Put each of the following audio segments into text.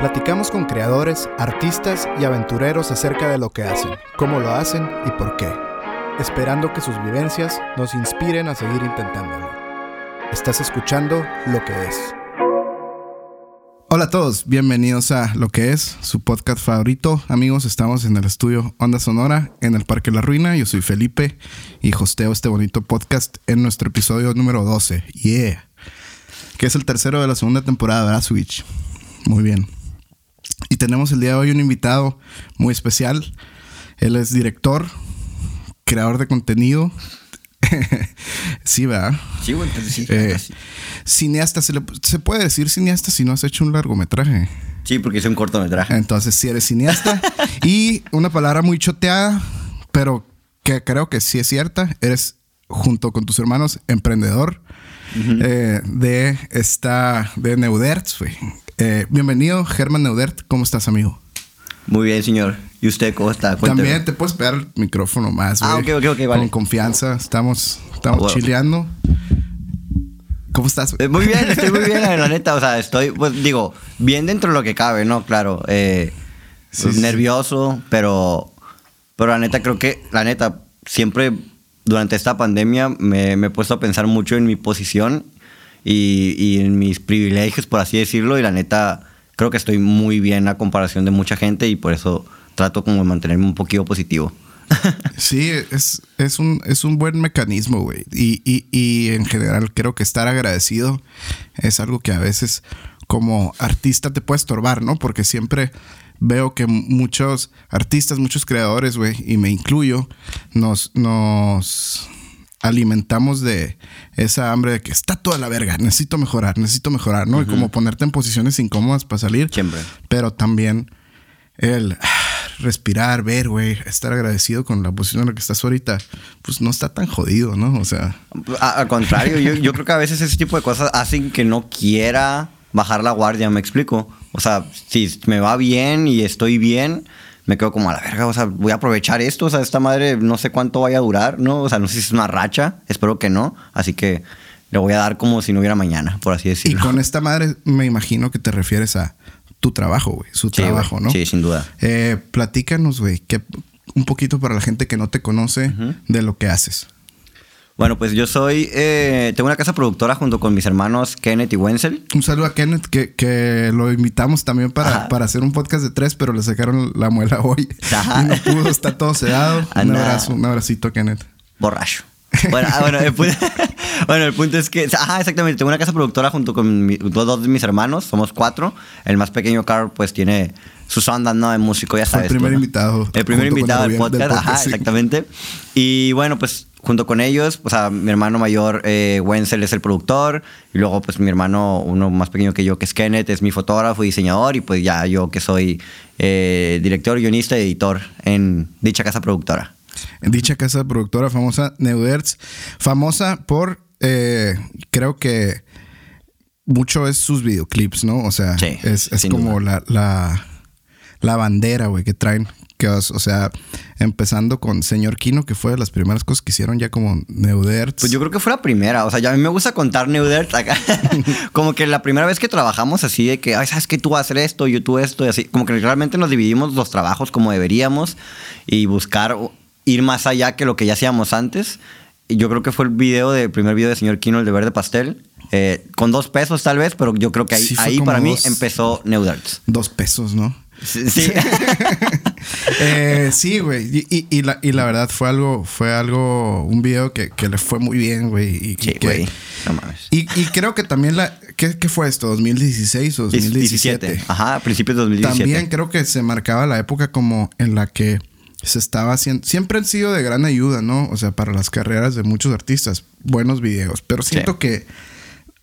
Platicamos con creadores, artistas y aventureros acerca de lo que hacen, cómo lo hacen y por qué, esperando que sus vivencias nos inspiren a seguir intentándolo. Estás escuchando Lo que es. Hola a todos, bienvenidos a Lo que es, su podcast favorito. Amigos, estamos en el estudio Onda Sonora en el Parque La Ruina. Yo soy Felipe y hosteo este bonito podcast en nuestro episodio número 12. Yeah. Que es el tercero de la segunda temporada, ¿verdad, Switch? Muy bien. Y tenemos el día de hoy un invitado muy especial. Él es director, creador de contenido. sí, ¿verdad? Sí, bueno, entonces sí. Eh, sí. cineasta, ¿se, le- se puede decir cineasta si no has hecho un largometraje. Sí, porque hice un cortometraje. Entonces, sí eres cineasta. y una palabra muy choteada, pero que creo que sí es cierta. Eres, junto con tus hermanos, emprendedor eh, de esta, de Neuderts, güey. Eh, bienvenido, Germán Neudert. ¿Cómo estás, amigo? Muy bien, señor. ¿Y usted cómo está? Cuénteme. También te puedes pegar el micrófono más. Ah, ok, ok, ok, vale. Con confianza. Estamos, estamos Wow. chileando. ¿Cómo estás? Eh, Muy bien, estoy muy bien, la neta. O sea, estoy, pues digo, bien dentro de lo que cabe, ¿no? Claro. eh, Sí, sí. nervioso, pero. Pero la neta, creo que, la neta, siempre durante esta pandemia me, me he puesto a pensar mucho en mi posición y, y en mis privilegios, por así decirlo. Y la neta, creo que estoy muy bien a comparación de mucha gente y por eso trato como de mantenerme un poquito positivo. Sí, es, es, un, es un buen mecanismo, güey. Y, y, y en general creo que estar agradecido es algo que a veces como artista te puede estorbar, ¿no? Porque siempre veo que muchos artistas, muchos creadores, güey, y me incluyo, nos, nos alimentamos de esa hambre de que está toda la verga, necesito mejorar, necesito mejorar, ¿no? Y como ponerte en posiciones incómodas para salir. Siempre. Pero también el ah, respirar, ver, güey, estar agradecido con la posición en la que estás ahorita, pues no está tan jodido, ¿no? O sea, A- al contrario, yo, yo creo que a veces ese tipo de cosas hacen que no quiera bajar la guardia, me explico. O sea, si me va bien y estoy bien, me quedo como a la verga, o sea, voy a aprovechar esto, o sea, esta madre no sé cuánto vaya a durar, ¿no? O sea, no sé si es una racha, espero que no, así que le voy a dar como si no hubiera mañana, por así y decirlo. con esta madre me imagino que te refieres a tu trabajo, güey, su Sí, trabajo, ¿no? Sí, sin duda. Eh, platícanos, güey, que un poquito para la gente que no te conoce de lo que haces. Bueno, pues yo soy, eh, tengo una casa productora junto con mis hermanos Kenneth y Wenzel. Un saludo a Kenneth, que, que lo invitamos también para, para hacer un podcast de tres, pero le sacaron la muela hoy. Ajá. Y no pudo, está todo sedado. Un abrazo, un abracito Kenneth. borracho. Bueno, ah, bueno, el punto, bueno, el punto es que, ajá, exactamente, tengo una casa productora junto con mi- dos, dos de mis hermanos, somos cuatro. El más pequeño, Carl, pues tiene sus ondas, ¿no? De músico, ya Fue el sabes. primer tú, ¿no? invitado, El primer invitado el del podcast, ajá, sí. exactamente. Y bueno, pues junto con ellos, o sea, mi hermano mayor, eh, Wenzel, es el productor. Y luego, pues mi hermano, uno más pequeño que yo, que es Kenneth, es mi fotógrafo y diseñador. Y pues ya yo, que soy eh, director, guionista y editor en dicha casa productora. En dicha casa productora famosa, Neuderts, famosa por, eh, creo que mucho es sus videoclips, ¿no? O sea, Sí, es, es como la, la, la bandera, güey, que traen. Que, o sea, empezando con Señor Kino, que fue de las primeras cosas que hicieron ya como Neuderts. Pues yo creo que fue la primera. O sea, ya a mí me gusta contar Neudert acá. como que la primera vez que trabajamos así de que, ay, ¿sabes qué? Tú vas a hacer esto, yo tú esto y así. Como que realmente nos dividimos los trabajos como deberíamos y buscar ir más allá que lo que ya hacíamos antes. Y yo creo que fue el video de, el primer video de Señor Kino, el de Verde Pastel. eh, con dos pesos tal vez, pero yo creo que ahí, Sí, para mí empezó Neuderts. Dos pesos, ¿no? Sí. sí. Eh, sí, güey. Y, y- y la, y la verdad fue algo, fue algo, un video que, que le fue muy bien, güey. Y, y Sí, que- güey. No mames. Y, y creo que también la... ¿qué, qué fue esto? ¿2016 o 2017? 17. Ajá, principios de 2017. También creo que se marcaba la época como en la que se estaba haciendo... Siempre han sido de gran ayuda, ¿no? O sea, para las carreras de muchos artistas. Buenos videos. Pero siento Sí. que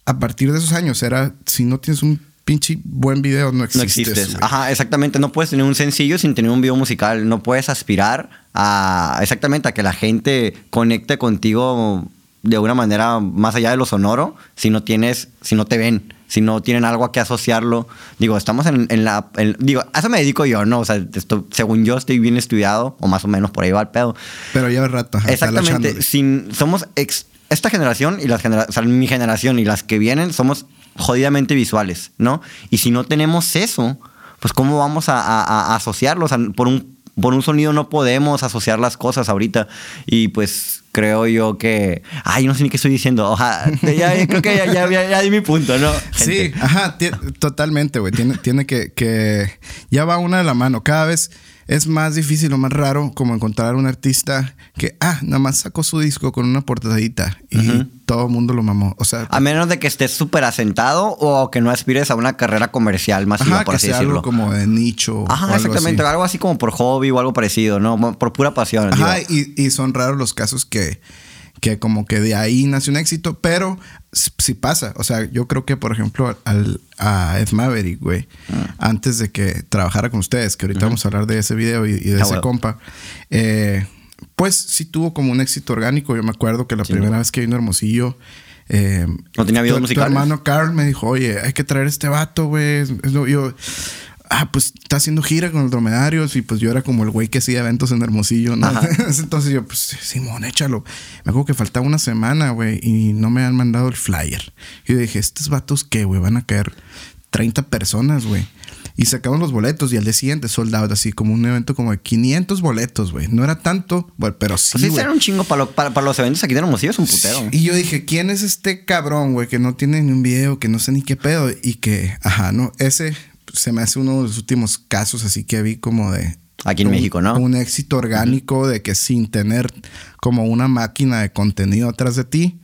a partir de esos años era... Si no tienes un pinche buen video, no No existes. existes. güey. Ajá, exactamente. No puedes tener un sencillo sin tener un video musical. No puedes aspirar a exactamente a que la gente conecte contigo de una manera más allá de lo sonoro si no tienes, si no te ven, si no tienen algo a que asociarlo. Digo, estamos en, en la. en- digo, a eso me dedico yo, ¿no? O sea, esto, según yo estoy bien estudiado, o más o menos por ahí va el pedo. Pero ya rato. Exactamente. Sin, somos ex- esta generación y las genera- o sea, mi generación y las que vienen somos jodidamente visuales, ¿no? Y si no tenemos eso, pues cómo vamos a, a- a asociarlo, o sea, por un, por un sonido no podemos asociar las cosas ahorita y pues creo yo que, ay, no sé ni qué estoy diciendo, ojalá, ya, creo que ya, ya, ya- ya di mi punto, ¿no? Sí, ajá, totalmente, güey. Tiene, tiene que, que. Ya va una de la mano. Cada vez es más difícil o más raro como encontrar un artista que, ah, nada más sacó su disco con una portadita y todo el mundo lo mamó. O sea, A menos de que estés súper asentado o que no aspires a una carrera comercial masiva, ajá, por que así sea decirlo. algo como de nicho. o Ajá, algo exactamente. así. Algo así como por hobby o algo parecido, ¿no? Por pura pasión. Ajá, y son raros los casos que, que como que de ahí nace un éxito, pero sí pasa. O sea, yo creo que, por ejemplo, al, a Ed Maverick, güey, Ah. antes de que trabajara con ustedes, que ahorita vamos a hablar de ese video y, y de Ah, ese compa, eh, pues sí tuvo como un éxito orgánico. Yo me acuerdo que la primera vez que vino a Hermosillo... eh, ¿No tenía videos tu- musicales? Tu hermano Carl me dijo, oye, hay que traer este vato, güey. Yo, ah, pues está haciendo gira con los dromedarios y pues yo era como el güey que hacía eventos en Hermosillo, ¿no? Entonces yo, pues Simón, échalo. Me acuerdo que faltaba una semana, güey, y no me han mandado el flyer. Y yo dije, estos vatos, ¿qué, güey? Van a caer 30 personas, güey. Y sacamos los boletos y al día siguiente sold out, así como un evento como de 500 boletos, güey. No era tanto, bueno, pero sí, Pues sí, güey. será un chingo para, lo- para, para los eventos aquí de Hermosillo, es un putero. Y yo dije, ¿quién es este cabrón, güey? Que no tiene ni un video, que no sé ni qué pedo. Y que, ajá, no, ese se me hace uno de los últimos casos así que vi como de... Aquí en un- México, ¿no? Un éxito orgánico de que sin tener como una máquina de contenido atrás de ti,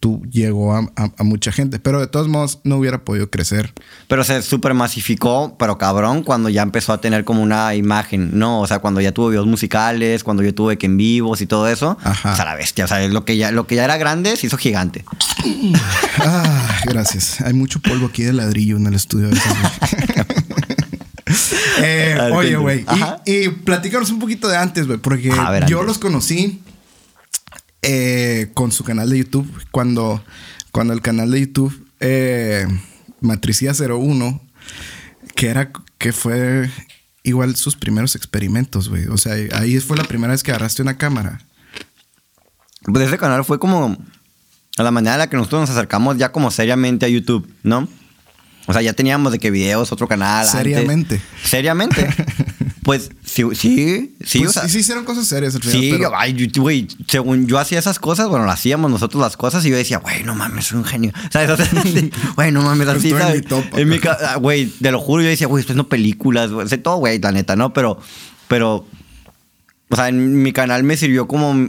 tú llegó a, a- a mucha gente. Pero de todos modos no hubiera podido crecer. Pero se super masificó, pero cabrón, cuando ya empezó a tener como una imagen, ¿no? O sea, cuando ya tuvo videos musicales, cuando yo tuve que en vivos y todo eso. Ajá. O sea, la bestia. O sea, lo que ya, lo que ya era grande se hizo gigante. Ah, gracias. Hay mucho polvo aquí de ladrillo en el estudio. güey. Eh, oye, güey. Y, y platícanos un poquito de antes, güey. Porque ver, yo antes. los conocí eh, con su canal de YouTube. Cuando, cuando el canal de YouTube eh, Matricía 01, que era que fue igual sus primeros experimentos, güey. O sea, ahí fue la primera vez que agarraste una cámara. Pues ese canal fue como a la manera en la que nosotros nos acercamos ya como seriamente a YouTube, ¿no? O sea, ya teníamos de que videos, otro canal. antes. Seriamente. Pues sí, sí, sí. Pues o sea, sí, sí hicieron cosas serias. Sí, pero- ay, yo- güey, según yo hacía esas cosas, bueno, las hacíamos nosotros las cosas y yo decía, güey, no mames, soy un genio. ¿Sabes? O sea, güey, no mames, así, Estoy en ¿sabes? mi top, En mi ca- Güey, te lo juro, yo decía, güey, estoy haciendo películas, güey, sé todo, güey, la neta, ¿no? Pero, pero, o sea, en mi canal me sirvió como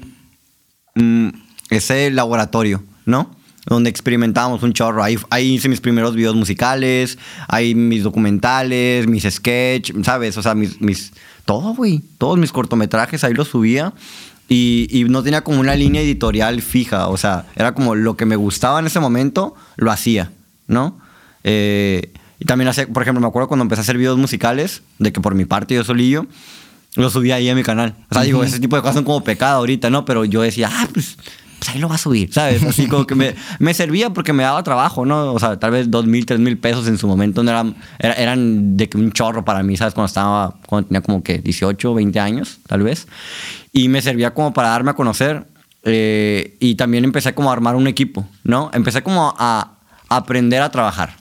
mm, ese laboratorio, ¿no? Donde experimentábamos un chorro. Ahí, ahí hice mis primeros videos musicales, ahí mis documentales, mis sketch, ¿sabes? O sea, mis, mis todo, güey. Todos mis cortometrajes ahí los subía. Y, y no tenía como una línea editorial fija. O sea, era como lo que me gustaba en ese momento, lo hacía, ¿no? Eh, y también hacía, por ejemplo, me acuerdo cuando empecé a hacer videos musicales, de que por mi parte yo solillo, lo subía ahí a mi canal. O sea, digo, ese tipo de cosas son como pecado ahorita, ¿no? Pero yo decía, ah, pues, pues ahí lo va a subir, ¿sabes? Así como que me, me servía porque me daba trabajo, ¿no? O sea, tal vez dos mil, tres mil pesos en su momento no eran, era- eran de que un chorro para mí, ¿sabes? Cuando estaba, cuando tenía como que 18, 20 años, tal vez. Y me servía como para darme a conocer. eh, y también empecé como a armar un equipo, ¿no? Empecé como a aprender a trabajar.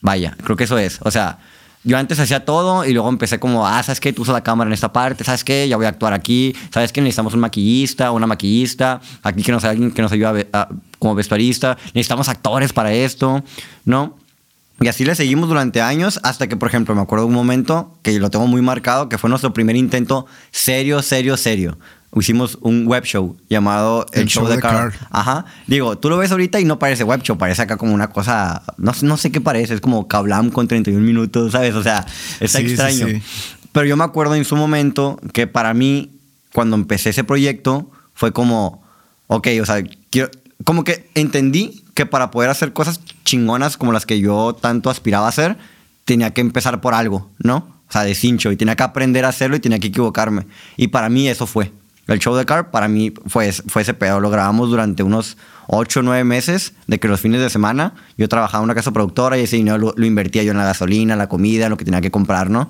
Vaya, creo que eso es. O sea, yo antes hacía todo y luego empecé como, ah, ¿sabes qué? Tú usas la cámara en esta parte, ¿sabes qué? Ya voy a actuar aquí, ¿sabes qué? Necesitamos un maquillista, una maquillista, aquí que nos alguien que nos ayude a a- como vestuarista, necesitamos actores para esto, ¿no? Y así le seguimos durante años hasta que, por ejemplo, me acuerdo de un momento que lo tengo muy marcado, que fue nuestro primer intento serio, serio, serio. Hicimos un web show llamado El, Show, de, Carl. Ajá. Digo, tú lo ves ahorita y no parece web show, parece acá como una cosa, no, sé- no sé qué parece, es como Kablam con 31 minutos, ¿sabes? O sea, está Sí, sí, extraño. sí. Pero yo me acuerdo en su momento que para mí, cuando empecé ese proyecto, fue como, ok, o sea, quiero, como que entendí que para poder hacer cosas chingonas como las que yo tanto aspiraba a hacer, tenía que empezar por algo, ¿no? O sea, de cincho, y tenía que aprender a hacerlo y tenía que equivocarme. Y para mí eso fue. El show de Car para mí fue, fue ese pedo. Lo grabamos durante unos 8 o 9 meses, de que los fines de semana yo trabajaba en una casa productora y ese dinero lo, lo invertía yo en la gasolina, la comida, en lo que tenía que comprar, ¿no?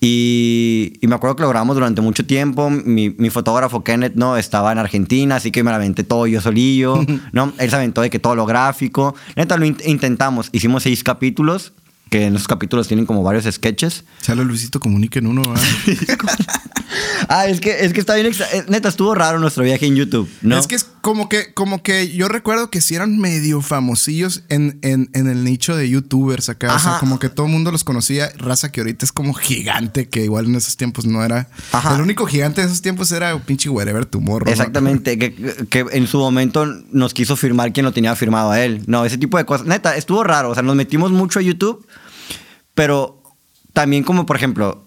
Y, y me acuerdo que lo grabamos durante mucho tiempo. Mi, mi fotógrafo Kenneth, ¿no? Estaba en Argentina, así que me la aventé todo yo solillo, ¿no? Él se aventó de que todo lo gráfico. Neta, lo in- intentamos. Hicimos seis capítulos que en esos capítulos tienen como varios sketches. Sale Luisito Comunica en uno, ¿verdad? Ah, es que, es que está bien. extra- eh, Neta, estuvo raro nuestro viaje en YouTube, ¿no? Es que es como que, como que yo recuerdo que sí eran medio famosillos en, en, en el nicho de youtubers acá. O sea, como que todo el mundo los conocía. Raza que ahorita es como gigante, que igual en esos tiempos no era. Ajá. El único gigante de esos tiempos era pinche wherever tu morro. ¿no? Exactamente, que, que en su momento nos quiso firmar quien lo tenía firmado a él. No, ese tipo de cosas. Neta, estuvo raro. O sea, nos metimos mucho a YouTube, pero también como, por ejemplo,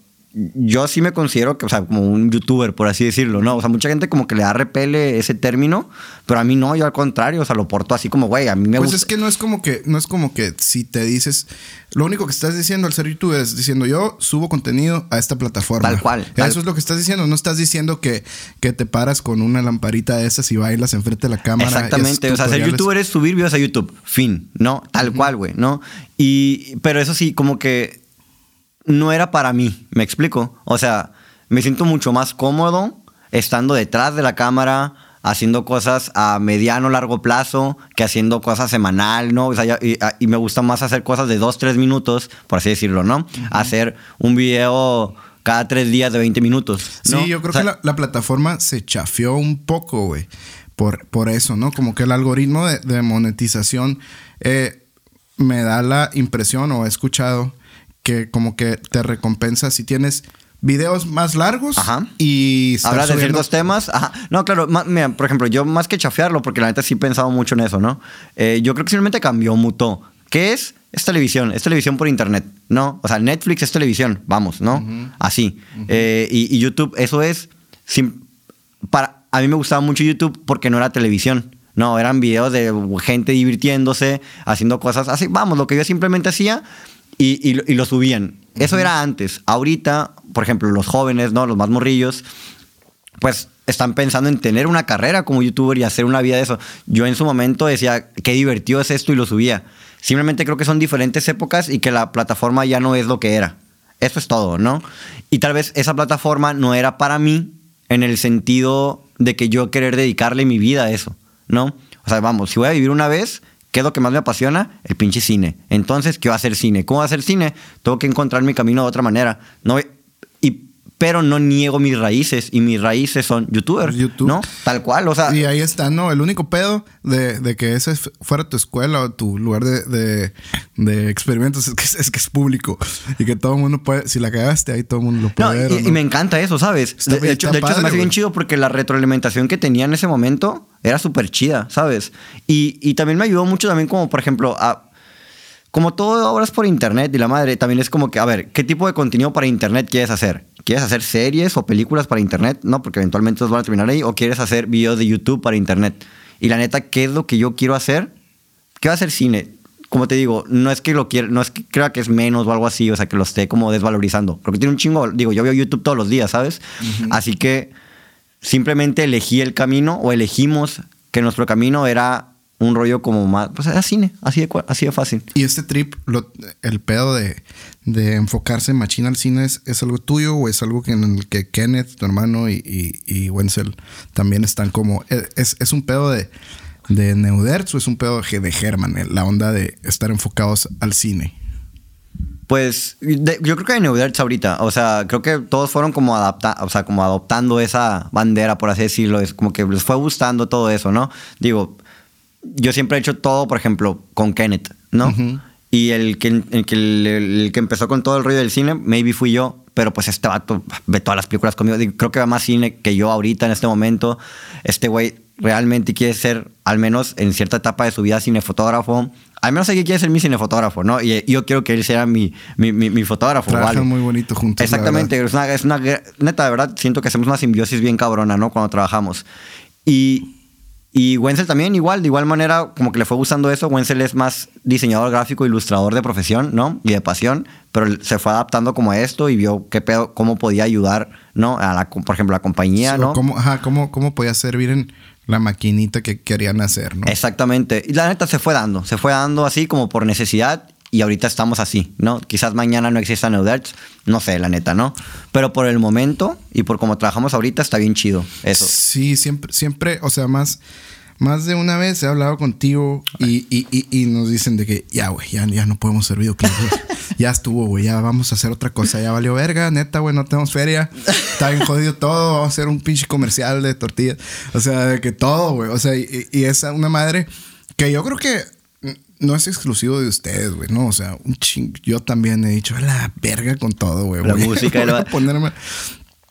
yo sí me considero que, o sea, como un youtuber, por así decirlo, ¿no? O sea, mucha gente como que le da repele ese término, pero a mí no, yo al contrario, o sea, lo porto así como, güey, a mí me Pues gusta. es que no es como que, no es como que si te dices, lo único que estás diciendo al ser youtuber es diciendo yo subo contenido a esta plataforma. Tal cual, Eso tal- es lo que estás diciendo. No estás diciendo que, que te paras con una lamparita de esas y bailas enfrente de la cámara. Exactamente, o sea, ser youtuber es subir videos a YouTube, fin, ¿no? Tal cual, güey, ¿no? Y, pero eso sí, como que no era para mí, ¿me explico? O sea, me siento mucho más cómodo estando detrás de la cámara, haciendo cosas a mediano, largo plazo, que haciendo cosas semanal, ¿no? O sea, ya- y, y me gusta más hacer cosas de dos, tres minutos, por así decirlo, ¿no? Hacer un video cada tres días de 20 minutos. ¿no? Sí, yo creo O sea, que la, la plataforma se chafió un poco, güey. Por, por eso, ¿no? Como que el algoritmo de, de monetización eh, me da la impresión o he escuchado que como que te recompensa si tienes videos más largos Ajá. y Hablas de subiendo- ciertos temas. Ajá. No, claro, mira, por ejemplo, yo más que chafearlo, porque la neta sí he pensado mucho en eso, ¿no? Eh, yo creo que simplemente cambió, mutó. ¿Qué es? Es televisión, es televisión por internet, ¿no? O sea, Netflix es televisión, vamos, ¿no? Así. Eh, y, y YouTube, eso es. para, a mí me gustaba mucho YouTube porque no era televisión. No, eran videos de gente divirtiéndose, haciendo cosas así. Vamos, lo que yo simplemente hacía y, y lo- y lo subían. Eso era antes. Ahorita, por ejemplo, los jóvenes, ¿no? Los más morrillos, pues están pensando en tener una carrera como youtuber y hacer una vida de eso. Yo en su momento decía, qué divertido es esto y lo subía. Simplemente creo que son diferentes épocas y que la plataforma ya no es lo que era. Eso es todo, ¿no? Y tal vez esa plataforma no era para mí en el sentido de que yo querer dedicarle mi vida a eso, ¿no? O sea, vamos, si voy a vivir una vez, ¿qué es lo que más me apasiona? El pinche cine. Entonces, ¿qué voy a hacer cine? ¿Cómo voy a hacer cine? Tengo que encontrar mi camino de otra manera. No, pero no niego mis raíces y mis raíces son youtubers, YouTube. ¿no? Tal cual, o sea, Y ahí está, ¿no? El único pedo de, de que ese fuera tu escuela o tu lugar de, de- de experimentos es que, es- es que es público. Y que todo el mundo puede, si la cagaste, ahí todo el mundo lo No, puede ver. y, ¿o y no? me encanta eso, ¿sabes? Está de, hecho, de hecho se me padre, hace bien chido porque la retroalimentación que tenía en ese momento era súper chida, ¿sabes? Y, y también me ayudó mucho también como, por ejemplo, a... Como todo ahora es por internet y la madre, también es como que, a ver, ¿qué tipo de contenido para internet quieres hacer? ¿Quieres hacer series o películas para internet? No, porque eventualmente los van a terminar ahí. ¿O quieres hacer videos de YouTube para internet? Y la neta, ¿qué es lo que yo quiero hacer? ¿Qué va a ser cine? Como te digo, no es que lo quiera, no es que crea que es menos o algo así, o sea, que lo esté como desvalorizando. Creo que tiene un chingo, digo, yo veo YouTube todos los días, ¿sabes? Así que simplemente elegí el camino o elegimos que nuestro camino era un rollo como más, pues era cine, así de, así de fácil. Y este trip, lo- el pedo de, de enfocarse en machina al cine, ¿es, es algo tuyo o es algo que en el que Kenneth, tu hermano, y, y, y Wenzel también están como. ¿Es, es un pedo de, de Neudertz o es un pedo de de Herman? eh, La onda de estar enfocados al cine. Pues de- yo creo que en Neudertz ahorita, o sea, creo que todos fueron como adapta, o sea, como adoptando esa bandera, por así decirlo, es como que les fue gustando todo eso, ¿no? Digo, yo siempre he hecho todo, por ejemplo, con Kenneth, ¿no? Ujú. Y el que, el, que, el, el que empezó con todo el rollo del cine, maybe fui yo, pero pues este vato ve todas las películas conmigo. Creo que ve más cine que yo ahorita en este momento. Este güey realmente quiere ser, al menos en cierta etapa de su vida, cinefotógrafo. Al menos aquí quiere ser mi cinefotógrafo, ¿no? Y yo quiero que él sea mi, mi, mi, mi fotógrafo. Trabajan ¿vale? muy bonito juntos. Exactamente, es una, es una neta, de verdad, siento que hacemos una simbiosis bien cabrona, ¿no? Cuando trabajamos. Y, y Wenzel también, igual, de igual manera, como que le fue gustando eso. Wenzel es más diseñador gráfico, ilustrador de profesión, ¿no? Y de pasión, pero se fue adaptando como a esto y vio qué pedo, cómo podía ayudar, ¿no? A la, por ejemplo, a la compañía. ¿no? ¿Cómo, ajá, cómo, ¿Cómo podía servir en la maquinita que querían hacer, no? Exactamente. Y la neta se fue dando, se fue dando así como por necesidad y ahorita estamos así, ¿no? Quizás mañana no exista Neudertz, no sé, la neta, ¿no? Pero por el momento y por cómo trabajamos ahorita está bien chido eso. Sí, siempre, siempre, o sea, más, más de una vez he hablado contigo y, y- y- y nos dicen de que ya, güey, ya, ya no podemos hacer videoclips. ya estuvo, güey, ya vamos a hacer otra cosa, ya valió verga, neta, güey, no tenemos feria, está bien jodido todo, vamos a hacer un pinche comercial de tortillas, o sea, de que todo, güey, o sea, y, y es una madre que yo creo que no es exclusivo de ustedes, güey, no, o sea, un ching, yo también he dicho, a la verga con todo, güey. La música y voy la- a ponerme-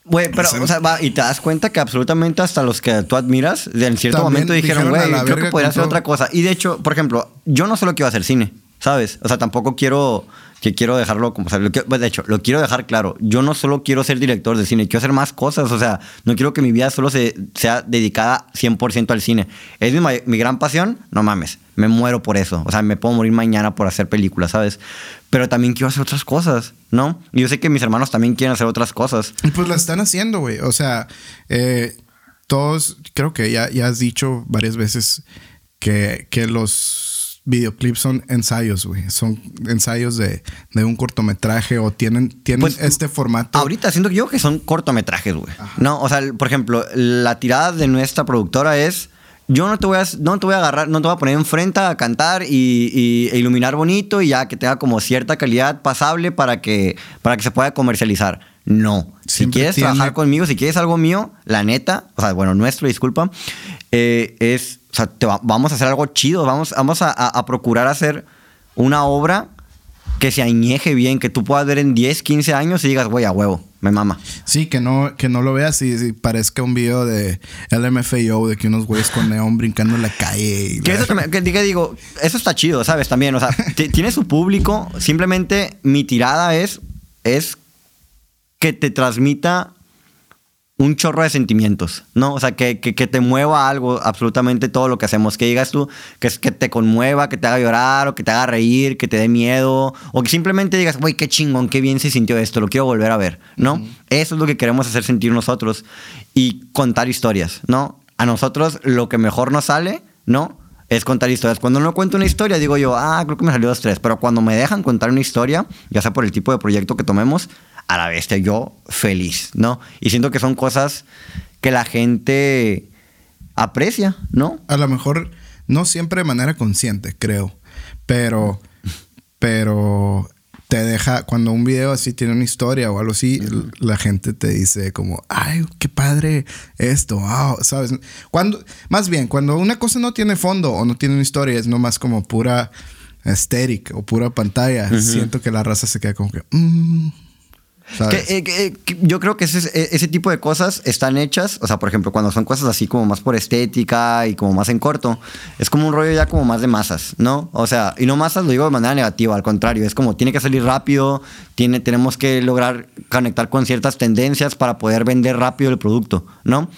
Güey, pero, o sea, va, y te das cuenta que absolutamente hasta los que tú admiras, en cierto También momento dijeron, güey, "A creo que podría hacer todo". otra cosa. Y de hecho, por ejemplo, yo no solo quiero hacer cine, ¿sabes? O sea, tampoco quiero, que quiero dejarlo como, o sea, lo de hecho, lo quiero dejar claro. Yo no solo quiero ser director de cine, quiero hacer más cosas. O sea, no quiero que mi vida solo se, sea dedicada 100% al cine. Es mi, mi gran pasión, no mames. Me muero por eso. O sea, me puedo morir mañana por hacer películas, ¿sabes? Pero también quiero hacer otras cosas, ¿no? Y yo sé que mis hermanos también quieren hacer otras cosas. Y Pues la están haciendo, güey. O sea, eh, todos, creo que ya, ya has dicho varias veces que, que los videoclips son ensayos, güey. Son ensayos de, de un cortometraje o tienen, tienen Pues, este formato. Ahorita siento yo que son cortometrajes, güey. No, o sea, por ejemplo, la tirada de nuestra productora es. Yo no te voy a, no te voy a agarrar, no te voy a poner enfrente a cantar y, y- e iluminar bonito y ya que tenga como cierta calidad pasable para que, para que se pueda comercializar. No. Si quieres tiene- trabajar conmigo, si quieres algo mío, la neta, o sea, bueno, nuestro, disculpa, eh, es, o sea, te va- vamos a hacer algo chido, vamos, vamos a, a- a procurar hacer una obra que se añeje bien, que tú puedas ver en 10, 15 años y digas, güey, a huevo, me mama. Sí, que no, que no lo veas y, y parezca un video de LMFAO de que unos güeyes con neón brincando en la calle. y Que eso que, que digo, eso está chido, ¿sabes? También, o sea, ti- tiene su público, simplemente mi tirada es, es que te transmita un chorro de sentimientos, ¿no? O sea, que, que, que te mueva algo, absolutamente todo lo que hacemos. Que digas tú, que, es- que te conmueva, que te haga llorar, o que te haga reír, que te dé miedo, o que simplemente digas, güey, qué chingón, qué bien se sintió esto, lo quiero volver a ver, ¿no? Eso es lo que queremos hacer sentir nosotros y contar historias, ¿no? A nosotros lo que mejor nos sale, ¿no? Es contar historias. Cuando no cuento una historia, digo yo, ah, creo que me salió dos, tres. Pero cuando me dejan contar una historia, ya sea por el tipo de proyecto que tomemos, a la bestia, yo feliz, ¿no? Y siento que son cosas que la gente aprecia, ¿no? A lo mejor no siempre de manera consciente, creo. Pero, pero te deja, cuando un video así tiene una historia o algo así, l- la gente te dice como, ay, qué padre esto, wow, ¿sabes? Cuando, más bien, cuando una cosa no tiene fondo o no tiene una historia, es nomás como pura aesthetic o pura pantalla, siento que la raza se queda como que, mm. Eh, eh, yo creo que ese, eh, ese tipo de cosas están hechas, o sea, por ejemplo, cuando son cosas así como más por estética y como más en corto, es como un rollo ya como más de masas, ¿no? O sea, y no masas lo digo de manera negativa, al contrario, es como tiene que salir rápido, tiene, tenemos que lograr conectar con ciertas tendencias para poder vender rápido el producto, ¿no?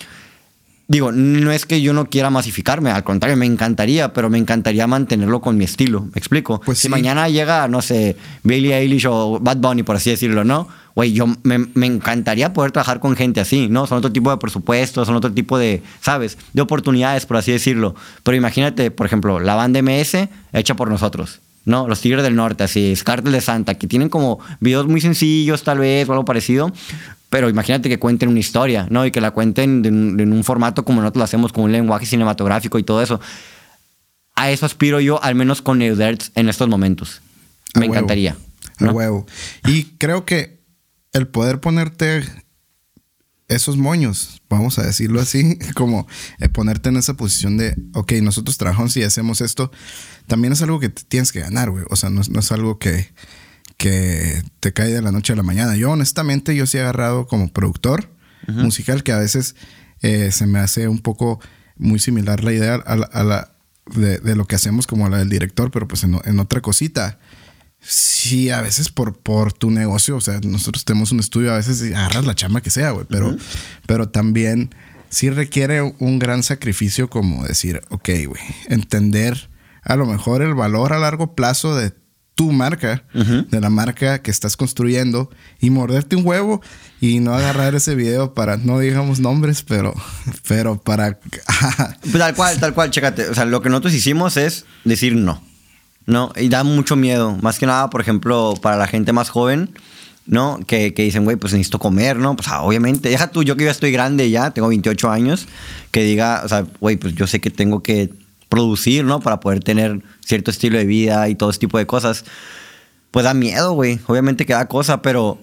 Digo, no es que yo no quiera masificarme, al contrario, me encantaría, pero me encantaría mantenerlo con mi estilo. ¿Me explico? Pues si sí. mañana llega, no sé, Billie Eilish o Bad Bunny, por así decirlo, ¿no? Güey, yo me, me encantaría poder trabajar con gente así, ¿no? Son otro tipo de presupuestos, son otro tipo de, ¿sabes? De oportunidades, por así decirlo. Pero imagínate, por ejemplo, la banda MS hecha por nosotros. ¿no? Los Tigres del Norte, así, Cártel de Santa, que tienen como videos muy sencillos, tal vez, o algo parecido. Pero imagínate que cuenten una historia, ¿no? Y que la cuenten en un formato como nosotros lo hacemos, con un lenguaje cinematográfico y todo eso. A eso aspiro yo, al menos con Neuderts en estos momentos. A Me huevo. encantaría. A ¿no? huevo. Y creo que el poder ponerte esos moños, vamos a decirlo así, como eh, ponerte en esa posición de, ok, nosotros trabajamos y hacemos esto, también es algo que tienes que ganar, güey. O sea, no, no es algo que, que te cae de la noche a la mañana. Yo, honestamente, yo sí he agarrado como productor musical que a veces eh, se me hace un poco muy similar la idea a la, a la- de, de lo que hacemos como la del director, pero pues en, en otra cosita. Sí, a veces por, por tu negocio, o sea, nosotros tenemos un estudio, a veces agarras la chamba que sea, güey, pero, pero también sí requiere un gran sacrificio como decir, ok, güey, entender a lo mejor el valor a largo plazo de tu marca, de la marca que estás construyendo y morderte un huevo y no agarrar ese video para, no digamos nombres, pero, pero para... Pues tal cual, tal cual, chécate. O sea, lo que nosotros hicimos es decir no. No, y da mucho miedo. Más que nada, por ejemplo, para la gente más joven, ¿no? Que, que dicen, güey, pues necesito comer, ¿no? Pues ah, obviamente, deja tú, yo que ya estoy grande ya, tengo 28 años, que diga, o sea, güey, pues yo sé que tengo que producir, ¿no? Para poder tener cierto estilo de vida y todo ese tipo de cosas. pues da miedo, güey. Obviamente que da cosa, pero,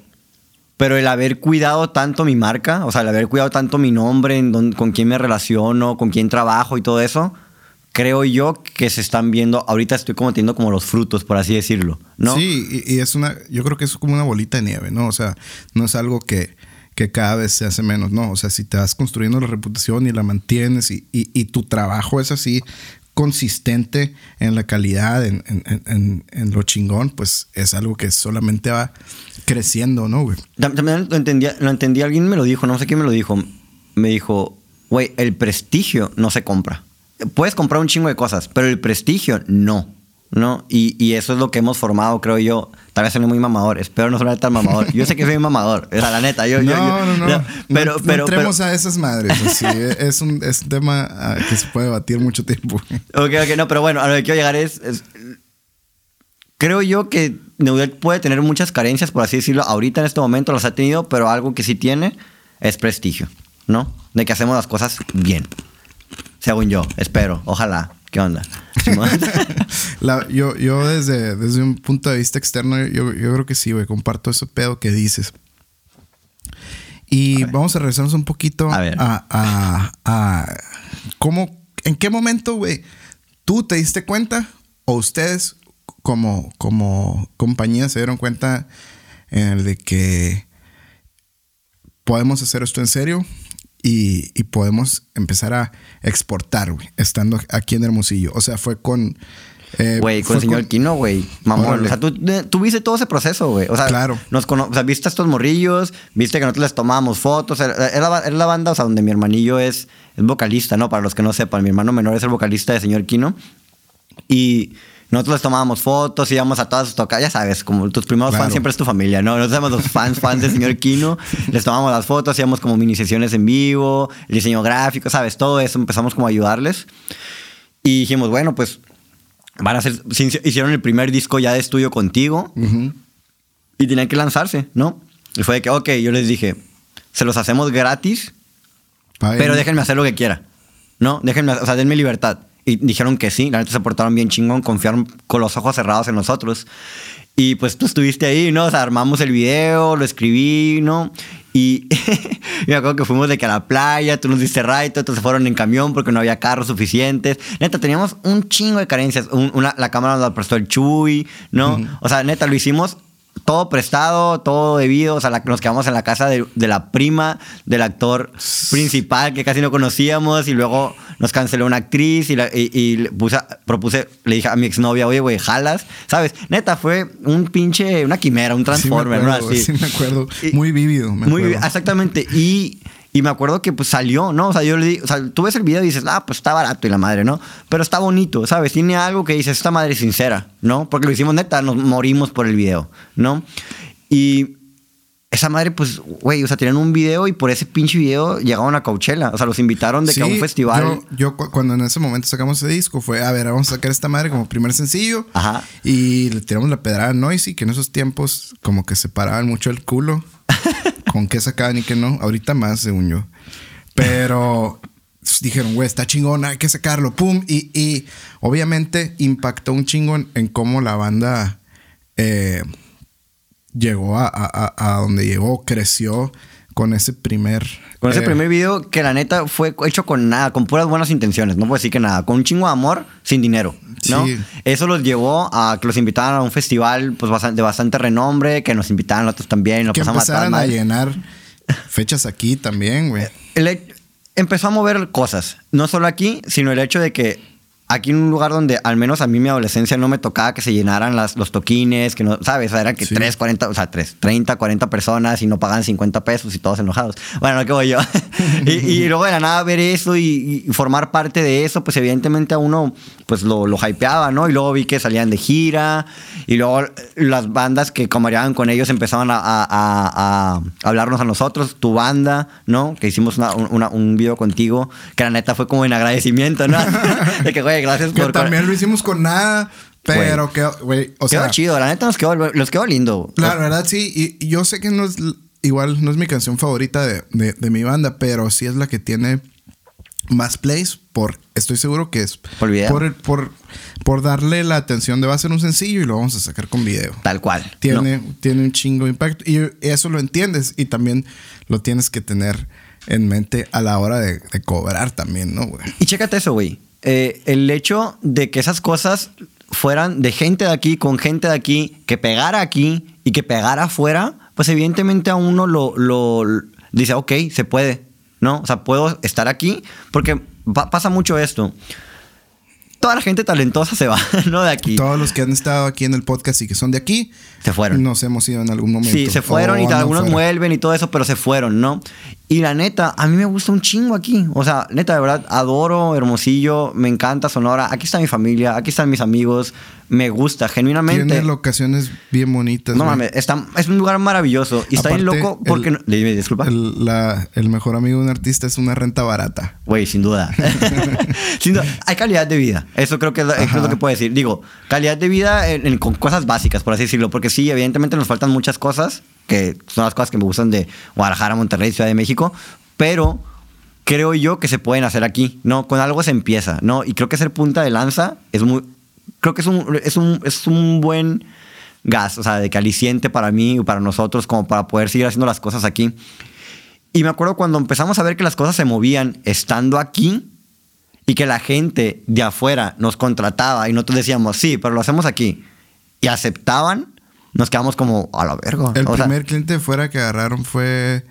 pero el haber cuidado tanto mi marca, o sea, el haber cuidado tanto mi nombre, en con quién me relaciono, con quién trabajo y todo eso, creo yo que se están viendo, ahorita estoy como teniendo como los frutos, por así decirlo, ¿no? Sí, y, es una, yo creo que es como una bolita de nieve, ¿no? O sea, no es algo que, que cada vez se hace menos, ¿no? O sea, si te vas construyendo la reputación y la mantienes y, y, tu trabajo es así consistente en la calidad, en, en, lo chingón, pues es algo que solamente va creciendo, ¿no, güey? También lo entendí, lo entendí, alguien me lo dijo, no sé quién me lo dijo, me dijo, güey, el prestigio no se compra puedes comprar un chingo de cosas, pero el prestigio no. ¿No? Y, y, eso es lo que hemos formado, creo yo. Tal vez soy muy mamador, espero no ser tan mamador. Yo sé que soy mamador, es la neta. Yo, no, yo, no, no, no, Pero, pero, entremos a esas madres. Así, es, un, es un tema ah, que se puede debatir mucho tiempo. Ok, ok, no, pero bueno, a lo que quiero llegar es. creo yo que Neudet puede tener muchas carencias, por así decirlo. Ahorita en este momento las ha tenido, pero algo que sí tiene es prestigio, ¿no? De que hacemos las cosas bien. Según yo, espero, ojalá. ¿Qué onda? yo, yo desde, desde un punto de vista externo, yo, yo creo que sí, güey, comparto ese pedo que dices. Y vamos a regresarnos un poquito a, a, a, cómo, en qué momento, güey, tú te diste cuenta o ustedes como, como compañía se dieron cuenta en el de que podemos hacer esto en serio y, podemos empezar a exportar, güey, estando aquí en Hermosillo. O sea, fue con... Eh, güey, con el señor Quino, güey. Mamón. O sea, tú, viste todo ese proceso, güey. O sea, claro. Nos o sea, viste a estos morrillos, viste que nosotros les tomábamos fotos. Era, la, banda, o sea, donde mi hermanillo es, es vocalista, ¿no? Para los que no sepan, mi hermano menor es el vocalista de señor Quino. Y nosotros les tomábamos fotos, íbamos a todas sus tocas, ya sabes, como tus primeros fans siempre es tu familia, ¿no? Nosotros éramos los fans, fans del señor Kino, les tomábamos las fotos, hacíamos como mini sesiones en vivo, el diseño gráfico, ¿sabes? Todo eso, empezamos como a ayudarles. Y dijimos, bueno, pues van a hacer, hicieron el primer disco ya de estudio contigo y tenían que lanzarse, ¿no? Y fue de que, ok, yo les dije, se los hacemos gratis, pero déjenme hacer lo que quiera, ¿no? Déjenme, o sea, denme libertad. Y dijeron que sí, la neta se portaron bien chingón, confiaron con los ojos cerrados en nosotros. Y pues tú estuviste ahí, ¿no? O sea, armamos el video, lo escribí, ¿no? Y me acuerdo que fuimos de que a la playa, tú nos diste right, otros se fueron en camión porque no había carros suficientes. Neta, teníamos un chingo de carencias. una, la cámara nos la prestó el Chuy, ¿no? O sea, neta, lo hicimos todo prestado, todo debido. O sea, nos quedamos en la casa de, la prima del actor principal que casi no conocíamos y luego nos canceló una actriz y, y, propuse, le dije a mi exnovia, oye, güey, jalas. ¿Sabes? Neta, fue un pinche, una quimera, un transformer, ¿no? Así. Sí, me acuerdo. Muy vívido. muy exactamente. Y y me acuerdo que pues salió, ¿no? O sea, yo le di, o sea, tú ves el video y dices, ah, pues está barato y la madre, ¿no? Pero está bonito, ¿sabes? Tiene algo que dices, esta madre es sincera, ¿no? Porque lo hicimos neta, nos morimos por el video, ¿no? Y esa madre, pues, güey, o sea, tenían un video y por ese pinche video llegaron a Coachella. O sea, los invitaron de que a un festival. Yo, yo, cuando en ese momento sacamos ese disco, fue, a ver, vamos a sacar esta madre como primer sencillo. Ajá. Y le tiramos la pedrada a Noisy, que en esos tiempos como que separaban mucho el culo. con qué sacaban y qué no. Ahorita más, según yo. Pero dijeron, güey, está chingón, hay que sacarlo, pum. Y, obviamente impactó un chingón en cómo la banda eh, llegó a, donde llegó, creció con ese primer. Con ese eh, primer video que la neta fue hecho con nada, con puras buenas intenciones, no puedo decir que nada, con un chingo de amor, sin dinero. ¿no? Eso los llevó a que los invitaran a un festival pues, de bastante renombre, que nos invitaran otros también. que empezaran a, llenar fechas aquí también, güey. Empezó a mover cosas, no solo aquí, sino el hecho de que aquí en un lugar donde al menos a mí mi adolescencia no me tocaba que se llenaran las, los toquines, que no, ¿sabes? O sea, eran que 3, 40, o sea, 3, 30, 40 personas y no pagaban 50 pesos y todos enojados. Bueno, ¿qué voy yo? y, luego de la nada ver eso y, formar parte de eso, pues evidentemente a uno pues lo, lo hypeaba, ¿no? Y luego vi que salían de gira y luego las bandas que comarían con ellos empezaban a, a, a, hablarnos a nosotros, tu banda, ¿no? Que hicimos una, un video contigo, que la neta fue como en agradecimiento, ¿no? de que, güey, gracias que también lo hicimos con nada. Pero que, güey, o quedó chido, la neta nos quedó, nos quedó lindo. La verdad, sí. Y, yo sé que no es, igual no es mi canción favorita de, mi banda, pero sí es la que tiene más plays por, estoy seguro que es Por video. por, el- por, por darle la atención de va a ser un sencillo y lo vamos a sacar con video. Tal cual. Tiene, tiene un chingo de impacto y eso lo entiendes y también lo tienes que tener en mente a la hora de, de cobrar también, ¿no, güey? Y chécate eso, güey. Eh, el hecho de que esas cosas fueran de gente de aquí con gente de aquí, que pegara aquí y que pegara afuera, pues evidentemente a uno lo, lo- dice, ok, se puede, ¿no? O sea, puedo estar aquí porque pa- pasa mucho esto. Toda la gente talentosa se va, ¿no? De aquí. Todos los que han estado aquí en el podcast y que son de aquí, Se fueron. nos hemos ido en algún momento. Sí, se fueron O y algunos fuera. vuelven y todo eso, pero se fueron, ¿no? Y la neta, a mí me gusta un chingo aquí. O sea, neta, de verdad, adoro Hermosillo, me encanta Sonora. Aquí está mi familia, aquí están mis amigos. Me gusta, genuinamente. Tiene locaciones bien bonitas. No mames, está, es un lugar maravilloso. Y está bien loco porque... el- no- Dime, disculpa. El, la- el mejor amigo de un artista es una renta barata. Güey, sin duda. sin duda. Hay calidad de vida. Eso creo que es lo, es lo que puedo decir. Digo, calidad de vida en- en- con cosas básicas, por así decirlo. Porque sí, evidentemente nos faltan muchas cosas, que son las cosas que me gustan de Guadalajara, Monterrey, Ciudad de México. Pero creo yo que se pueden hacer aquí, ¿no? Con algo se empieza, ¿no? Y creo que ser punta de lanza es muy... Creo que es un, es un, es un buen gas, o sea, de que aliciente para mí y para nosotros como para poder seguir haciendo las cosas aquí. Y me acuerdo cuando empezamos a ver que las cosas se movían estando aquí y que la gente de afuera nos contrataba y nosotros decíamos, sí, pero lo hacemos aquí. Y aceptaban, nos quedamos como a la verga. El O sea, primer cliente de fuera que agarraron fue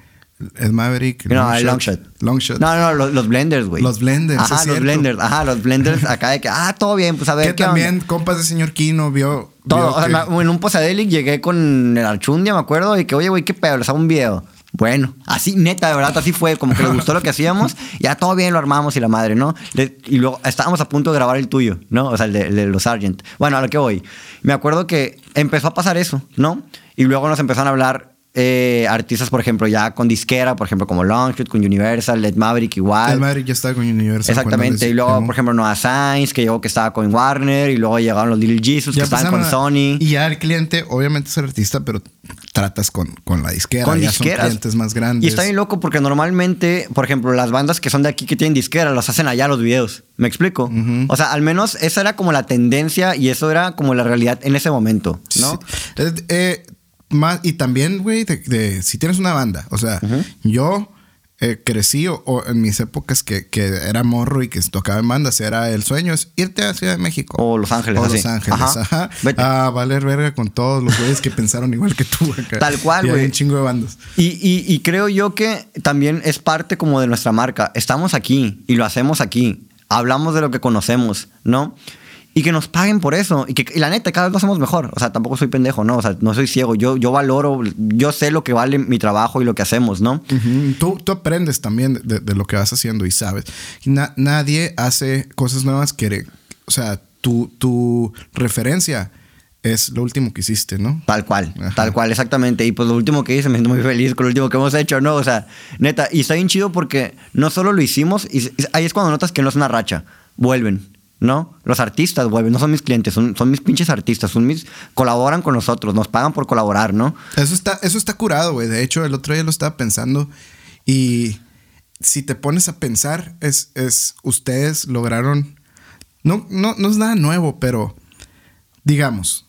el Maverick. no, el Longshot. Longshot. No, no, los, los blenders, güey. Los blenders, Ajá, los cierto. blenders. Ajá, los blenders acá de que, ah, todo bien, pues a ver. que ¿qué también, onda? compas de señor Kino, vio. Todo. vio O sea, que- en un posadelic llegué con el Archundia, me acuerdo, y que, oye, güey, qué pedo, les hago un video. Bueno, así, neta, de verdad, así fue. Como que le gustó lo que hacíamos. Ya todo bien, lo armamos y la madre, ¿no? Le- y luego estábamos a punto de grabar el tuyo, ¿no? O sea, el de, el de los Sargent. Bueno, a lo que voy. Me acuerdo que empezó a pasar eso, ¿no? Y luego nos empezaron a hablar eh, artistas, por ejemplo, ya con disquera, por ejemplo, como Longshot, con Universal, Led Maverick igual. el Maverick ya estaba con Universal. Exactamente. Y luego, por ejemplo, Noah Sainz, que llegó que estaba con Warner. Y luego llegaron los Little Jesus, que estaban con a- Sony. Y ya el cliente, obviamente es el artista, pero tratas con, con la disquera. con ya disqueras. son clientes más grandes. Y está bien loco porque normalmente, por ejemplo, las bandas que son de aquí que tienen disquera, los hacen allá los videos. ¿Me explico? O sea, al menos esa era como la tendencia y eso era como la realidad en ese momento, ¿no? Sí. Eh, eh, más, y también, güey, de, de- si tienes una banda, o sea, yo eh, crecí o, o en mis épocas que, que era morro y que tocaba en bandas, era el sueño, es irte a Ciudad de México. O Los Ángeles, O así. Los Ángeles, Ajá. A valer verga con todos los güeyes que pensaron igual que tú acá. Tal cual, güey. un chingo de bandas. Y, y- y creo yo que también es parte como de nuestra marca. Estamos aquí y lo hacemos aquí. Hablamos de lo que conocemos, ¿no? Y que nos paguen por eso. Y que y la neta, cada vez lo hacemos mejor. O sea, tampoco soy pendejo, ¿no? O sea, no soy ciego. Yo, yo valoro, yo sé lo que vale mi trabajo y lo que hacemos, ¿no? Tú, tú aprendes también de, de lo que vas haciendo y sabes. Na- nadie hace cosas nuevas que, o sea, tu, tu referencia es lo último que hiciste, ¿no? Tal cual, Ajá. tal cual, exactamente. Y pues lo último que hice, me siento muy feliz con lo último que hemos hecho, ¿no? O sea, neta, y está bien chido porque no solo lo hicimos, y ahí es cuando notas que no es una racha, vuelven, ¿no? Los artistas vuelven, no son mis clientes, son, son mis pinches artistas, son mis, colaboran con nosotros, nos pagan por colaborar, ¿no? Eso está, eso está curado, güey. De hecho, el otro día lo estaba pensando y si te pones a pensar, es, es ustedes lograron, no, no, no es nada nuevo, pero digamos,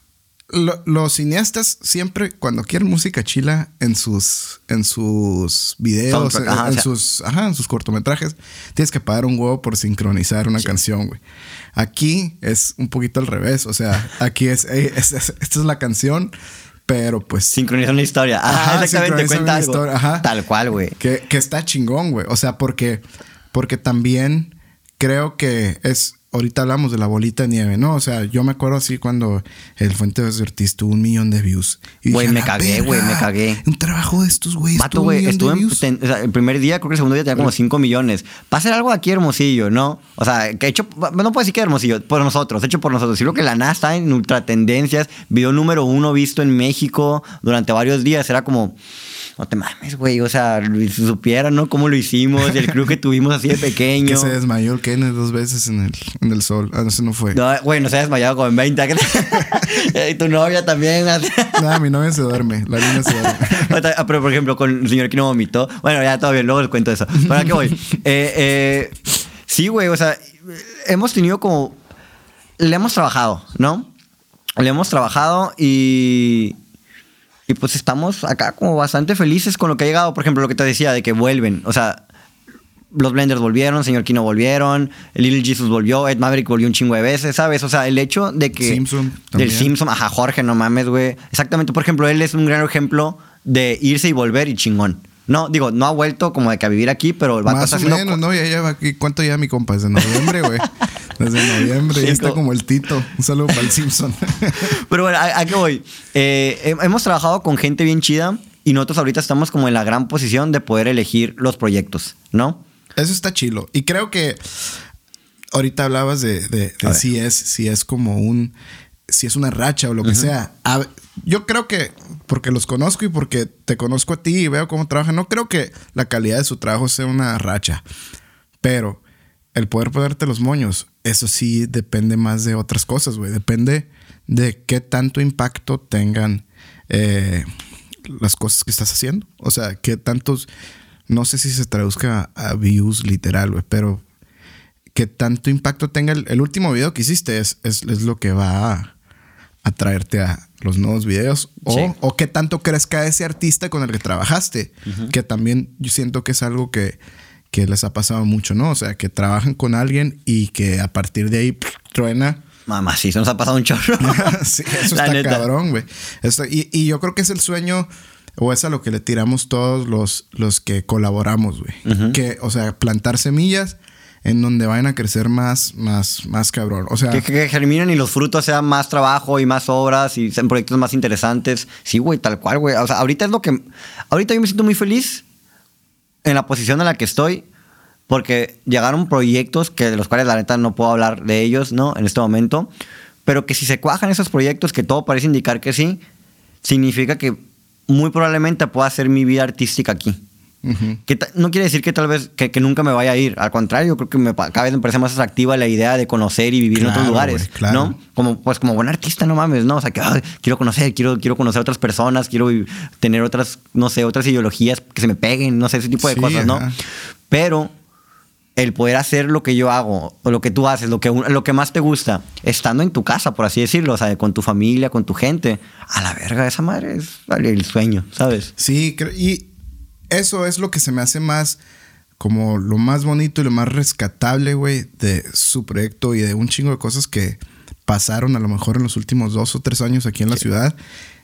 lo- los cineastas siempre cuando quieren música chila en sus, en sus videos, en, ajá, sus, ajá, en sus cortometrajes, tienes que pagar un huevo por sincronizar una canción, güey. Aquí es un poquito al revés, o sea, aquí es, "Ey, es- es- esta es la canción, pero pues Sincronizar una historia. Ajá, Ajá, exactamente, cuenta algo. historia, ajá. Tal cual, güey. que, que está chingón, güey. O sea, porque, porque también creo que es. Ahorita hablamos de la bolita de nieve, ¿no? O sea, yo me acuerdo así cuando el Fuente de Ortiz tuvo un millón de views. Güey, me "A la cagué, güey, me cagué. Un trabajo de estos güeyes. Vato, güey, estuve en, ten- o sea, el primer día, creo que el segundo día tenía como 5 millones. Va a ser algo aquí hermosillo, ¿no? O sea, que hecho, no puedo decir que hermosillo, por nosotros, hecho por nosotros. Sino que la NASA está en ultra tendencias, video número uno visto en México durante varios días. Era como, no te mames, güey. O sea, si supieran, ¿no? Cómo lo hicimos y el crew que tuvimos así de pequeño. Que se desmayó el Kenneth dos veces en el, en el sol. Ah, no, ese no fue. No, güey, no se ha desmayado como en 20. y tu novia también. Nada, mi novia se duerme. La línea se duerme. Ah, Pero, por ejemplo, con el señor que no vomitó. Bueno, ya todo bien, luego les cuento eso. ¿Para qué voy? Eh, eh, Sí, güey, o sea, hemos tenido como... Le hemos trabajado, ¿no? Le hemos trabajado y... Y pues estamos acá como bastante felices con lo que ha llegado. Por ejemplo, lo que te decía de que vuelven. O sea, los Blenders volvieron, Señor Kino volvieron, Little Jesus volvió, Ed Maverick volvió un chingo de veces, ¿sabes? O sea, el hecho de que... Simpson Del. Simpson, ajá, Jorge, no mames, güey. Exactamente, por ejemplo, él es un gran ejemplo de irse y volver y chingón. No, digo, no ha vuelto como de que a vivir aquí, pero el vato Más está o haciendo... menos, ¿no? Ya lleva aquí. ¿Cuánto lleva mi compa? Desde noviembre, güey. Desde noviembre. Ya está como el Tito. Un saludo para el Simpson. Pero bueno, ¿a, a qué voy? Eh, he- hemos trabajado con gente bien chida y nosotros ahorita estamos como en la gran posición de poder elegir los proyectos, ¿no? Eso está chilo. Y creo que ahorita hablabas de, de- de si es, si es como un, si es una racha o lo que sea. A yo creo que, porque los conozco y porque te conozco a ti y veo cómo trabajan, no creo que la calidad de su trabajo sea una racha. Pero el poder ponerte los moños, eso sí depende más de otras cosas, güey. Depende de qué tanto impacto tengan eh, las cosas que estás haciendo. O sea, qué tantos, no sé si se traduzca a, views literal, güey, pero qué tanto impacto tenga el, el último video que hiciste es, es, es lo que va a, a traerte a los nuevos videos. O, Sí. o qué tanto crezca ese artista con el que trabajaste. Que también yo siento que es algo que, que les ha pasado mucho, ¿no? O sea, que trabajan con alguien y que a partir de ahí pff, truena. Mamá, sí, se nos ha pasado un chorro. sí, eso La está neta. cabrón, güey. Y, y yo creo que es el sueño, o es a lo que le tiramos todos los, los que colaboramos, güey. Que, o sea, plantar semillas en donde vayan a crecer más, más, más cabrón. O sea, Que, germinen y los frutos sean más trabajo y más obras y sean proyectos más interesantes. Sí, güey, tal cual, güey. O sea, ahorita es lo que. Ahorita yo me siento muy feliz en la posición en la que estoy. Porque llegaron proyectos que de los cuales la neta no puedo hablar de ellos, ¿no? En este momento. Pero que si se cuajan esos proyectos, que todo parece indicar que sí, significa que muy probablemente pueda hacer mi vida artística aquí. Que no quiere decir que tal vez que, que nunca me vaya a ir. Al contrario, creo que me, cada vez me parece más atractiva la idea de conocer y vivir en otros lugares. claro. ¿No? Como, pues, como buen artista, no mames, ¿no? O sea, que ay, quiero conocer, quiero, quiero conocer otras personas, quiero tener otras, no sé, otras ideologías que se me peguen, no sé, ese tipo de Sí, cosas, ¿no? ajá. Pero el poder hacer lo que yo hago, o lo que tú haces, lo que, lo que más te gusta, estando en tu casa, por así decirlo, o sea, con tu familia, con tu gente, a la verga, esa madre es el sueño, ¿sabes? Sí, y eso es lo que se me hace más como lo más bonito y lo más rescatable, güey, de su proyecto y de un chingo de cosas que pasaron a lo mejor en los últimos dos o tres años aquí en la ciudad.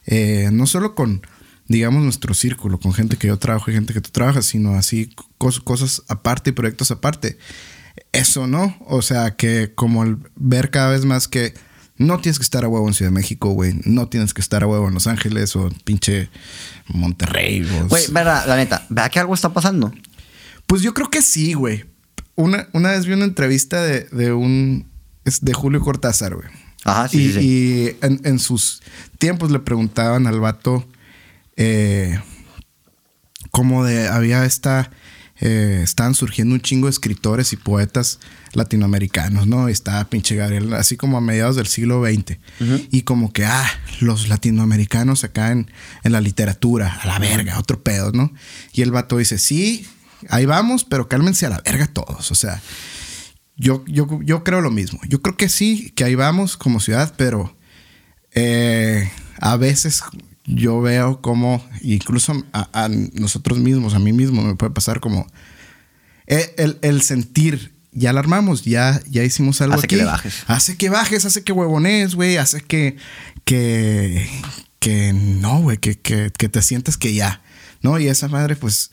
Eh, no solo con, digamos, nuestro círculo, con gente que yo trabajo y gente que tú trabajas, sino así cos- cosas aparte y proyectos aparte. Eso, ¿no? O sea, que como el ver cada vez más que no tienes que estar a huevo en Ciudad de México, güey. No tienes que estar a huevo en Los Ángeles o en pinche Monterrey. Güey, verdad, la neta, vea que algo está pasando. Pues yo creo que sí, güey. Una, una vez vi una entrevista de, de un... de Julio Cortázar, güey. Ajá, sí, y sí, sí. y en, en sus tiempos le preguntaban al vato eh, cómo de había esta... eh, estaban surgiendo un chingo de escritores y poetas latinoamericanos, ¿no? Estaba pinche Gabriel, así como a mediados del siglo XX. Y como que, ah, los latinoamericanos acá en, en la literatura, a la verga, otro pedo, ¿no? Y el vato dice, sí, ahí vamos, pero cálmense a la verga todos. O sea, yo, yo, yo creo lo mismo. Yo creo que sí, que ahí vamos como ciudad, pero eh, a veces yo veo como, incluso a, a nosotros mismos, a mí mismo me puede pasar como eh, el, el sentir, ya la armamos, ya, ya hicimos algo Hace aquí. que le bajes. Hace que bajes, hace que huevones, güey, hace que, que, que no, güey, que, que, que te sientas que ya, ¿no? Y esa madre, pues,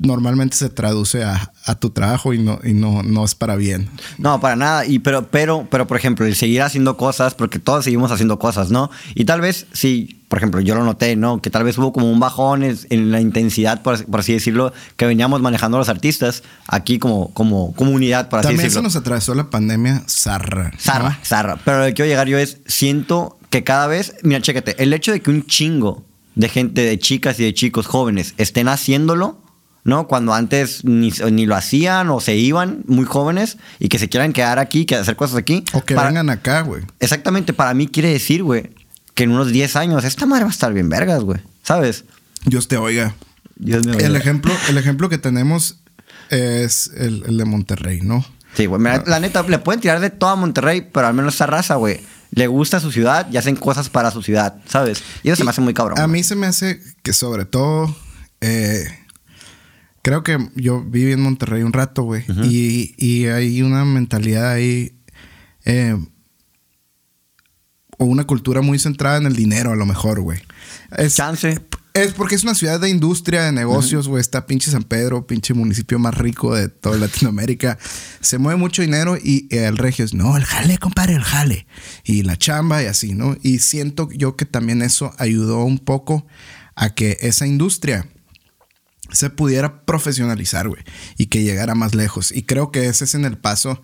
normalmente se traduce a, a tu trabajo y no, y no, no es para bien. No, para nada. Y pero, pero, pero, por ejemplo, el seguir haciendo cosas, porque todos seguimos haciendo cosas, ¿no? Y tal vez, sí, por ejemplo, yo lo noté, ¿no? Que tal vez hubo como un bajón en la intensidad, por, así- por así decirlo, que veníamos manejando los artistas aquí como, como comunidad, por así También se decirlo. nos atravesó la pandemia zarra. ¿no? Zarra, zarra. Pero lo que quiero llegar yo es, siento que cada vez, mira, chécate, el hecho de que un chingo de gente, de chicas y de chicos jóvenes estén haciéndolo, ¿no? Cuando antes ni, ni lo hacían o se iban muy jóvenes y que se quieran quedar aquí, que hacer cosas aquí. O que para- vengan acá, güey. Exactamente, para mí quiere decir, güey, que en unos 10 años esta madre va a estar bien vergas, güey. ¿Sabes? Dios te oiga. Dios. El ejemplo, el ejemplo que tenemos es el, el de Monterrey, ¿no? Sí, güey. mira, La neta, le pueden tirar de todo a Monterrey, pero al menos esa raza, güey, le gusta su ciudad y hacen cosas para su ciudad, ¿sabes? Y eso se me hace muy cabrón. A güey. mí se me hace que sobre todo... eh, creo que yo viví en Monterrey un rato, güey. y, y hay una mentalidad ahí... eh, o una cultura muy centrada en el dinero, a lo mejor, güey. Es, Chance. es porque es una ciudad de industria, de negocios, güey. Está pinche San Pedro, pinche municipio más rico de toda Latinoamérica. Se mueve mucho dinero y el regio es, no, el jale, compadre, el jale. Y la chamba y así, ¿no? Y siento yo que también eso ayudó un poco a que esa industria se pudiera profesionalizar, güey. Y que llegara más lejos. Y creo que ese es en el paso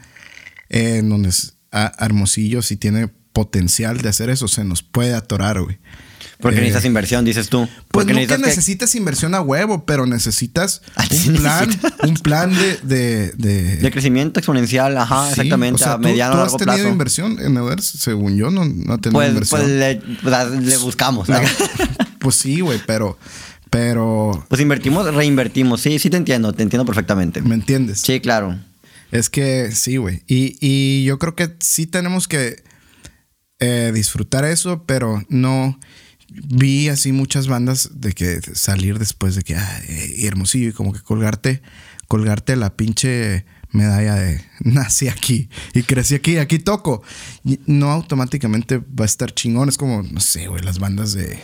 eh, en donde a- Hermosillo si tiene potencial de hacer eso, se nos puede atorar, güey. Porque Eh, necesitas inversión, dices tú. pues no que necesitas que- necesitas inversión a huevo, pero necesitas Ah, un plan, un plan de, de, de- De crecimiento exponencial, ajá, Sí, exactamente, o sea, a tú- mediano tú o has largo tenido plazo. inversión en Evers, según yo, no, no he tenido Pues, inversión. pues le, pues, le buscamos. No, pues sí, güey, pero, pero, Pues invertimos, reinvertimos. Sí, sí te entiendo, te entiendo perfectamente. ¿me entiendes? Sí, claro. Es que sí, güey. Y, y yo creo que sí tenemos que eh, disfrutar eso, pero no vi así muchas bandas de que salir después de que ah, eh, hermosillo y como que colgarte, colgarte la pinche medalla de nací aquí y crecí aquí, aquí toco. Y no automáticamente va a estar chingón. Es como, no sé, güey, las bandas de.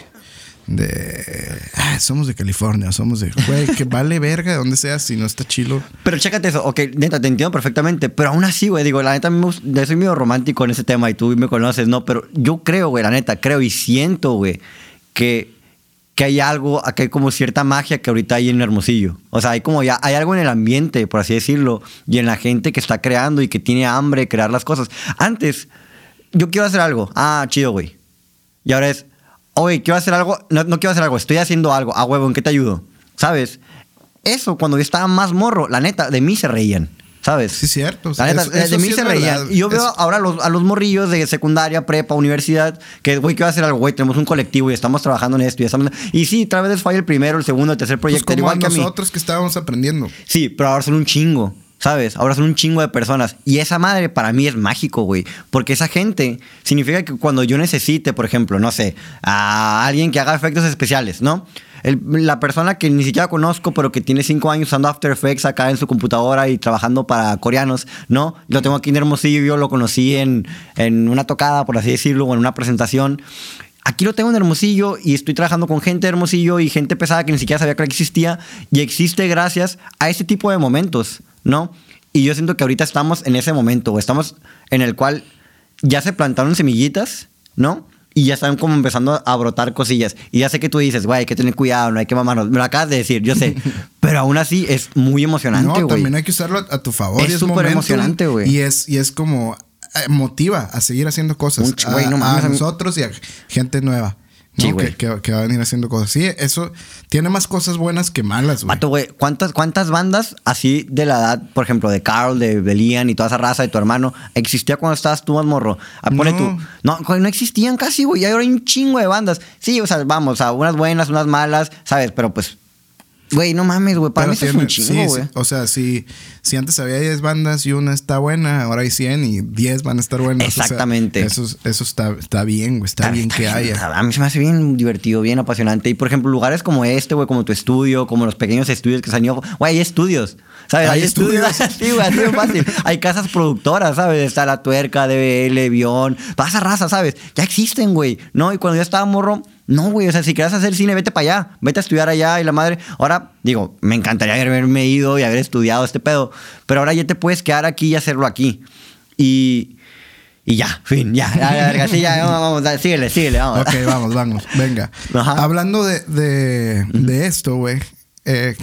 De. ah, somos de California, somos de. Güey, que vale verga de donde seas si no está chilo. Pero chécate eso, ok, neta, te entiendo perfectamente, pero aún así, güey, digo, la neta, yo soy medio romántico en ese tema y tú me conoces, ¿no? Pero yo creo, güey, la neta, creo y siento, güey, que, que hay algo, que hay como cierta magia que ahorita hay en Hermosillo. O sea, hay como ya, hay algo en el ambiente, por así decirlo, y en la gente que está creando y que tiene hambre de crear las cosas. Antes, yo quiero hacer algo, ah, chido, güey. Y ahora es, oye, quiero hacer algo, no, no quiero hacer algo, estoy haciendo algo, ah, huevo, ¿en qué te ayudo? ¿Sabes? Eso, cuando yo estaba más morro, la neta, de mí se reían, ¿sabes? Sí, cierto. La neta, Eso- de- eso mí sí se reían. Y yo veo Eso- ahora a los, a los morrillos de secundaria, prepa, universidad, que, güey, quiero hacer algo, güey, tenemos un colectivo y estamos trabajando en esto y estamos... Y sí, tal vez falla el primero, el segundo, el tercer Pues proyecto, como igual a que a mí. nosotros que estábamos aprendiendo. Sí, pero ahora son un chingo, ¿sabes? Ahora son un chingo de personas. Y esa madre para mí es mágico, güey. Porque esa gente significa que cuando yo necesite, por ejemplo, no sé, a alguien que haga efectos especiales, ¿no? El- la persona que ni siquiera conozco, pero que tiene cinco años usando After Effects acá en su computadora y trabajando para coreanos, ¿no? Lo tengo aquí en Hermosillo, yo lo conocí en, en una tocada, por así decirlo, o en una presentación. Aquí lo tengo en Hermosillo y estoy trabajando con gente de Hermosillo y gente pesada que ni siquiera sabía que existía y existe gracias a ese tipo de momentos, ¿no? Y yo siento que ahorita estamos en ese momento, o estamos en el cual ya se plantaron semillitas, ¿no? Y ya están como empezando a brotar cosillas. Y ya sé que tú dices, güey, hay que tener cuidado, no hay que mamarnos. Me lo acabas de decir, yo sé. Pero aún así es muy emocionante, No, también hay que usarlo a, a tu favor. Es súper emocionante, güey. Y es, y es como eh, motiva a seguir haciendo cosas. Ch- a, güey, no a nosotros y a gente nueva. ¿No? Sí, que, que- que va a venir haciendo cosas. Sí, eso tiene más cosas buenas que malas, güey. Vato, güey, ¿cuántas, ¿cuántas bandas así de la edad, por ejemplo, de Carl, de, de Liam y toda esa raza de tu hermano, existía cuando estabas tú más morro? Ah, Pone No. tú. No, no existían casi, güey. Y ahora hay un chingo de bandas. Sí, o sea, vamos, a unas buenas, unas malas, ¿sabes? Pero pues, güey, no mames, güey. Para Pero mí eso es un sí, chingo, sí. güey. O sea, si, si antes había 10 bandas y una está buena, ahora hay 100 y 10 van a estar buenas. O sea, Exactamente. eso eso está, está bien, güey. Está, bien que haya. A mí se me hace bien divertido, bien apasionante. Y por ejemplo, lugares como este, güey, como tu estudio, como los pequeños estudios que se han ido. Güey, hay estudios. ¿Sabes? Hay Hay, estudios. sí, güey, así de fácil. Hay casas productoras, ¿sabes? Está la tuerca, DBL, Bion. Pasa raza, ¿sabes? Ya existen, güey. No, y cuando yo estaba morro. No, güey, o sea, si quieres hacer cine, vete para allá, vete a estudiar allá y la madre. Ahora, digo, me encantaría haberme ido y haber estudiado este pedo, pero ahora ya te puedes quedar aquí y hacerlo aquí. Y, y ya, fin, ya, ya, ya, verga, sí, ya, vamos, síguele, síguele, vamos. Ok, vamos, vamos. Venga. Ajá. Hablando de, de, de esto, güey. eh,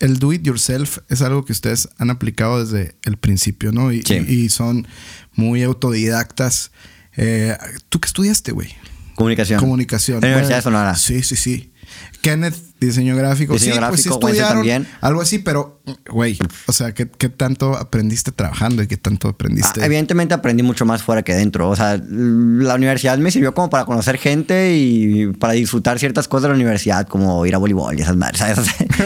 el do it yourself es algo que ustedes han aplicado desde el principio, ¿no? Y, Sí. y- y son muy autodidactas. Eh, ¿Tú qué estudiaste, güey? Comunicación. Comunicación. En la Universidad de Sonora. Sí, sí, sí. Kenneth, diseño gráfico. Diseño sí, pues sí gráfico, también. algo así, pero, güey, o sea, ¿qué, qué tanto aprendiste trabajando y qué tanto aprendiste? Ah, evidentemente aprendí mucho más fuera que dentro. O sea, la universidad me sirvió como para conocer gente y para disfrutar ciertas cosas de la universidad, como ir a voleibol y esas madres, ¿sabes?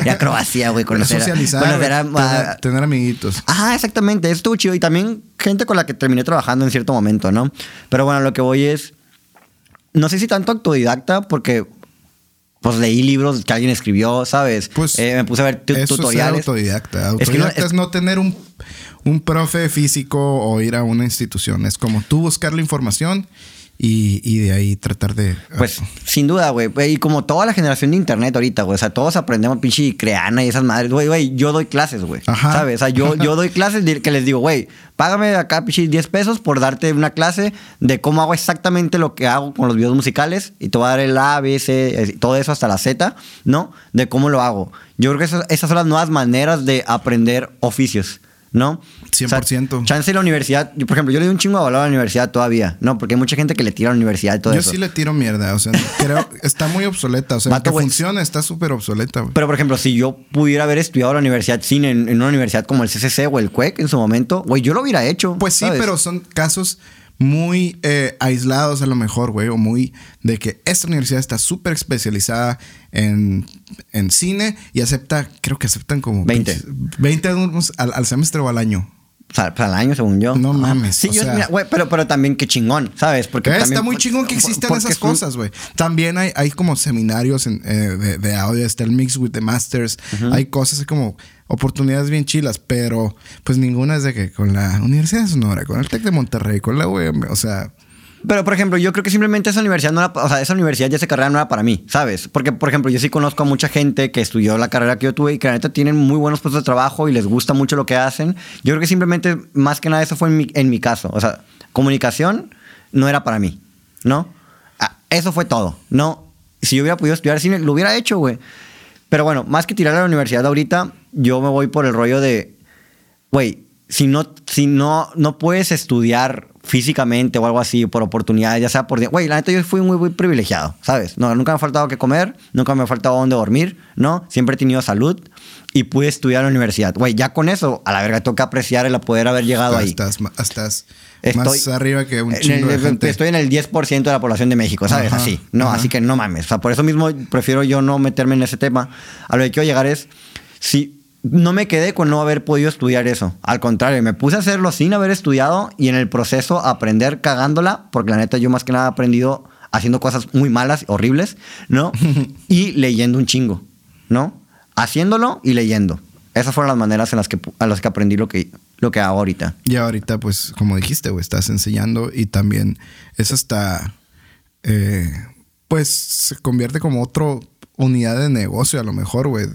y acrobacia, güey, conocer, socializar, conocer a- a- tener amiguitos. Ajá, exactamente, eso estuvo chido. Y también gente con la que terminé trabajando en cierto momento, ¿no? Pero bueno, lo que voy es. No sé si tanto autodidacta, porque pues leí libros que alguien escribió, ¿sabes? Pues, Eh, me puse a ver Eso es ser tutoriales. autodidacta. Es que no- Autodidacta es, es- no tener un, un profe físico o ir a una institución. Es como tú buscar la información y, y de ahí tratar de... Pues sin duda, güey. Y como toda la generación de internet ahorita, güey. O sea, todos aprendemos pinche creana y esas madres. Güey, güey, yo doy clases, güey. Ajá. ¿Sabes? O sea, yo, yo doy clases de- que les digo, güey, págame acá pinche 10 pesos por darte una clase de cómo hago exactamente lo que hago con los videos musicales. Y te voy a dar el A, B, C, todo eso hasta la Z, ¿no? De cómo lo hago. Yo creo que esas, esas son las nuevas maneras de aprender oficios. ¿No? 100%. O sea, chance de la universidad. Yo, por ejemplo, yo le doy un chingo de valor a la universidad todavía, ¿no? Porque hay mucha gente que le tira a la universidad y todo Yo eso. sí le tiro mierda. O sea, creo... está muy obsoleta. O sea, Vato, que funciona está súper obsoleta, güey. Pero, por ejemplo, si yo pudiera haber estudiado la universidad cine en, en una universidad como el CCC o el CUEC en su momento, güey, yo lo hubiera hecho. Pues sí, ¿sabes? pero son casos muy eh, aislados a lo mejor, güey, o muy de que esta universidad está súper especializada en, en cine y acepta, creo que aceptan como 20. 20 alumnos al, al semestre o al año. Pues, al año, según yo. No mames, Sí, o yo, sea- mira, güey, pero, pero también qué chingón, ¿sabes? Porque Eh, también- está muy chingón que existan esas cosas, güey. También hay, hay como seminarios en, eh, de, de audio, está el Mix with the Masters. Hay cosas como oportunidades bien chilas, pero pues ninguna es de que con la Universidad de Sonora, con el TEC de Monterrey, con la UM, o sea... Pero, por ejemplo, yo creo que simplemente esa universidad no era, o sea, esa universidad ya esa carrera no era para mí, ¿sabes? Porque, por ejemplo, yo sí conozco a mucha gente que estudió la carrera que yo tuve y que la neta tienen muy buenos puestos de trabajo y les gusta mucho lo que hacen. Yo creo que simplemente, más que nada, eso fue en mi, en mi caso. O sea, comunicación no era para mí, ¿no? Ah, Eso fue todo, ¿no? Si yo hubiera podido estudiar cine, lo hubiera hecho, güey. Pero bueno, más que tirar a la universidad ahorita, yo me voy por el rollo de, güey, si no, si no, no puedes estudiar físicamente o algo así por oportunidades, ya sea por... Güey, la neta yo fui muy, muy privilegiado, ¿sabes? No, nunca me ha faltado que comer, nunca me ha faltado dónde dormir, ¿no? Siempre he tenido salud y pude estudiar en la universidad. Güey, ya con eso, a la verga, tengo que apreciar el poder haber llegado ahí. Estás, estás Estoy- más arriba que un en chingo el- de gente. Estoy en el 10% de la población de México, ¿sabes? Ajá, así. No, ajá. así que no mames. O sea, por eso mismo prefiero yo no meterme en ese tema. A lo que quiero llegar es, si no me quedé con no haber podido estudiar eso. Al contrario, me puse a hacerlo sin haber estudiado y en el proceso aprender cagándola, porque la neta yo más que nada he aprendido haciendo cosas muy malas, horribles, ¿no? y leyendo un chingo, ¿no? Haciéndolo y leyendo. Esas fueron las maneras en las que, a las que aprendí lo que, lo que hago ahorita. Y ahorita, pues, como dijiste, güey, estás enseñando y también es hasta, eh, pues, se convierte como otra unidad de negocio a lo mejor, güey,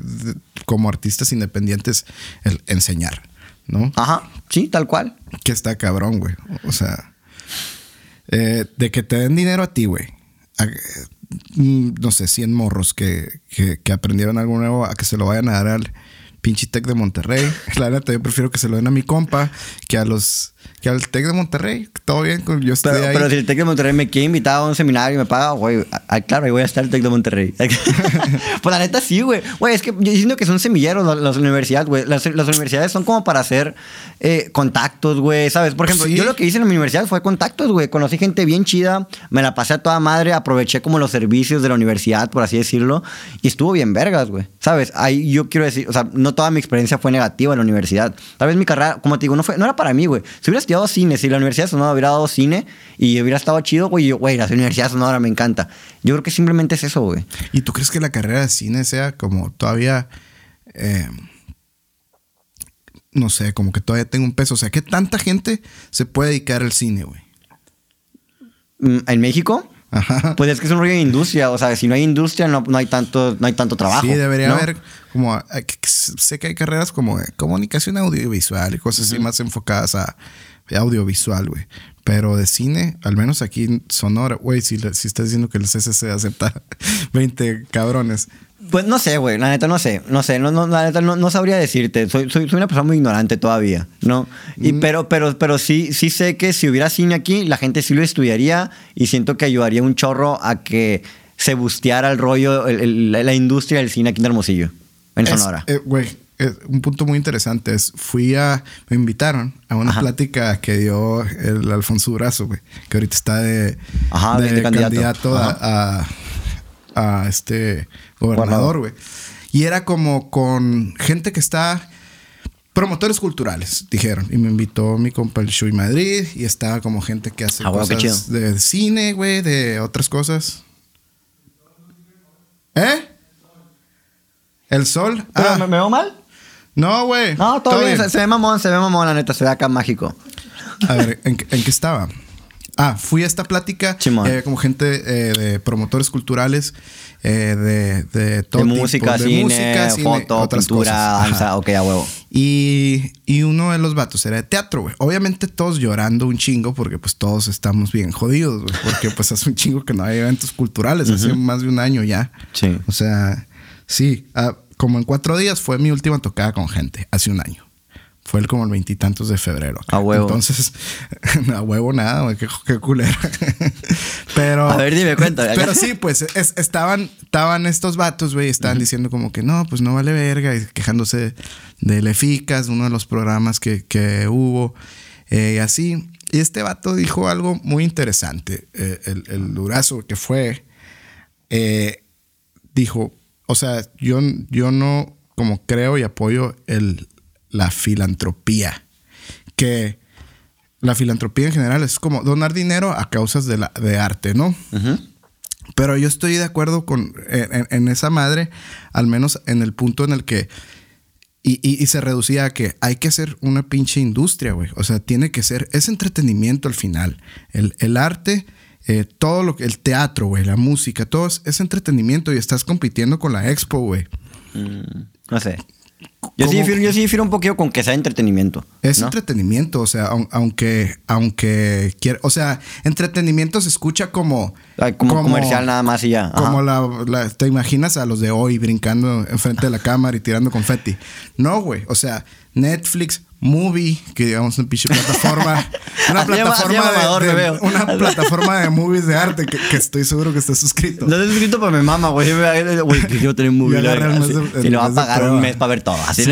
como artistas independientes, el enseñar, ¿no? Ajá, sí, tal cual. Que está cabrón, güey. O sea, eh, de que te den dinero a ti, güey. A- mm, No sé, 100 morros que, que, que aprendieron algo nuevo a que se lo vayan a dar al pinche Tec de Monterrey. La neta, yo prefiero que se lo den a mi compa que a los que al Tec de Monterrey. Todo bien, yo estoy Pero, ahí. pero si el Tec de Monterrey me quiere invitar a un seminario y me paga, güey, ah, claro, ahí voy a estar el Tec de Monterrey. pues la neta sí, güey. Güey, es que yo siento que son semilleros las, las universidades, güey. Las, las universidades son como para hacer eh, contactos, güey, ¿sabes? Por ejemplo, Sí. yo lo que hice en mi universidad fue contactos, güey. Conocí gente bien chida, me la pasé a toda madre, aproveché como los servicios de la universidad, por así decirlo, y estuvo bien vergas, güey. ¿Sabes? Ahí yo quiero decir, o sea, no toda mi experiencia fue negativa en la universidad. Tal vez mi carrera, como te digo, no, fue, no era para mí, güey. Si hubiera estudiado cine, si la Universidad de Sonora hubiera dado cine y hubiera estado chido, güey, yo, güey, la Universidad de Sonora me encanta. Yo creo que simplemente es eso, güey. ¿Y tú crees que la carrera de cine sea como todavía... eh, no sé, como que todavía tenga un peso? O sea, ¿qué tanta gente se puede dedicar al cine, güey? Mm, En México, Ajá. pues es que es un rollo de industria. O sea, si no hay industria, no, no hay, tanto, no hay tanto trabajo. Sí, debería ¿no? haber como eh, sé que hay carreras como de comunicación audiovisual y cosas así más enfocadas a audiovisual, güey. Pero de cine, al menos aquí en Sonora, güey, si, si estás diciendo que el CCC acepta 20 cabrones. Pues no sé, güey, la neta no sé, no sé, no, no, la neta no, no sabría decirte, soy, soy, soy una persona muy ignorante todavía, ¿no? Y, Mm. pero, pero, pero sí, sí sé que si hubiera cine aquí, la gente sí lo estudiaría y siento que ayudaría un chorro a que se busteara el rollo, el- el- la industria del cine aquí en Hermosillo, en Es- Sonora. eh, Güey, eh, un punto muy interesante es, fui a, me invitaron a una Ajá. plática que dio el Alfonso Durazo, güey, que ahorita está de, Ajá, de candidato. a, a- a este gobernador, güey. Y era como con gente que está promotores culturales, dijeron. Y me invitó mi compa el Shui Madrid y estaba como gente que hace Ah, cosas de cine, güey, de otras cosas. ¿Eh? El sol. ¿Pero Ah, me, me veo mal? No, güey. No, todo, bien. Se, se ve mamón, se ve mamón, la neta. Se ve acá mágico. A ver, ¿en, qué- en qué estaba? Ah, fui a esta plática. Y había como gente eh, de promotores culturales, eh, de, de todo de tipo, música, de cine, música, cine, foto, otras pintura, cosas. Danza, ok, a huevo. Y, y uno de los vatos era de teatro, güey. Obviamente todos llorando un chingo porque pues todos estamos bien jodidos, güey. Porque pues hace un chingo que no hay eventos culturales. Hace más de un año ya. Sí. O sea, sí. ah, como en cuatro días fue mi última tocada con gente. Hace un año. Fue el como el veintitantos de febrero. A huevo. Entonces, a huevo nada, güey. Qué, qué culera. pero... A ver, dime, cuenta. Pero sí, pues es- estaban, estaban estos vatos, güey, estaban diciendo como que no, pues no vale verga, y quejándose del Eficas, uno de los programas que, que hubo, eh, y así. Y este vato dijo algo muy interesante, eh, el, el durazo que fue, eh, dijo, o sea, yo, yo no como creo y apoyo el, la filantropía, que la filantropía en general es como donar dinero a causas de, la, de arte, ¿no? Pero yo estoy de acuerdo con en, en- en esa madre, al menos en el punto en el que y, y- y se reducía a que hay que hacer una pinche industria, güey. O sea, tiene que ser, es entretenimiento al final. El, el arte, eh, todo lo que, el teatro, güey, la música, todo es, es entretenimiento y estás compitiendo con la expo, güey. No sé. Yo sí, difiero, yo sí difiero un poquito con que sea entretenimiento. Es ¿no? entretenimiento, o sea, aun- aunque, aunque quiera, o sea, entretenimiento se escucha como... Ay, como comercial nada más y ya. Ajá. Como la, la- te imaginas a los de hoy brincando enfrente de la cámara y tirando confeti. No, güey. O sea, Netflix, Movie, que digamos una pinche plataforma. Una plataforma de, Amador, de- veo. una plataforma de movies de arte que, que estoy seguro que estás suscrito. No estoy suscrito para mi mamá, güey. Güey, que quiero tener un Y de- el Y le va a de pagar un mes para ver todo. Así.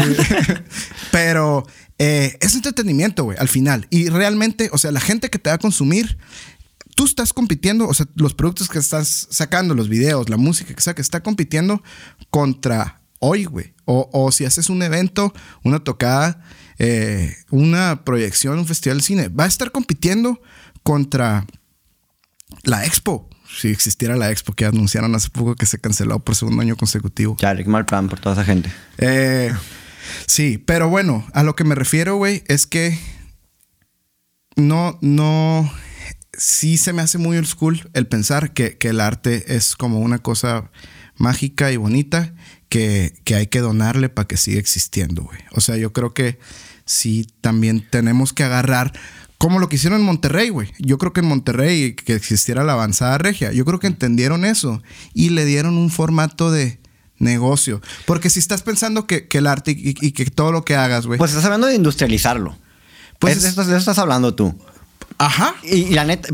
Pero eh, es entretenimiento, güey, al final. Y realmente, o sea, la gente que te va a consumir, tú estás compitiendo, o sea, los productos que estás sacando, los videos, la música que saques, está compitiendo contra hoy, güey. O, o si haces un evento, una tocada, eh, una proyección, un festival de cine, va a estar compitiendo contra la expo. Si existiera la expo que anunciaron hace poco que se canceló por segundo año consecutivo. Chale, qué mal plan por toda esa gente. Eh, sí, pero bueno, a lo que me refiero, güey, es que no, no, sí se me hace muy old school el pensar que, que el arte es como una cosa mágica y bonita que, que hay que donarle para que siga existiendo, güey. O sea, yo creo que sí también tenemos que agarrar como lo que hicieron en Monterrey, güey. Yo creo que en Monterrey que existiera la avanzada regia, yo creo que entendieron eso y le dieron un formato de negocio. Porque si estás pensando que, que el arte y, y que todo lo que hagas, güey. Pues estás hablando de industrializarlo. Pues es- de, eso, de eso estás hablando tú. ajá. Y, y la neta,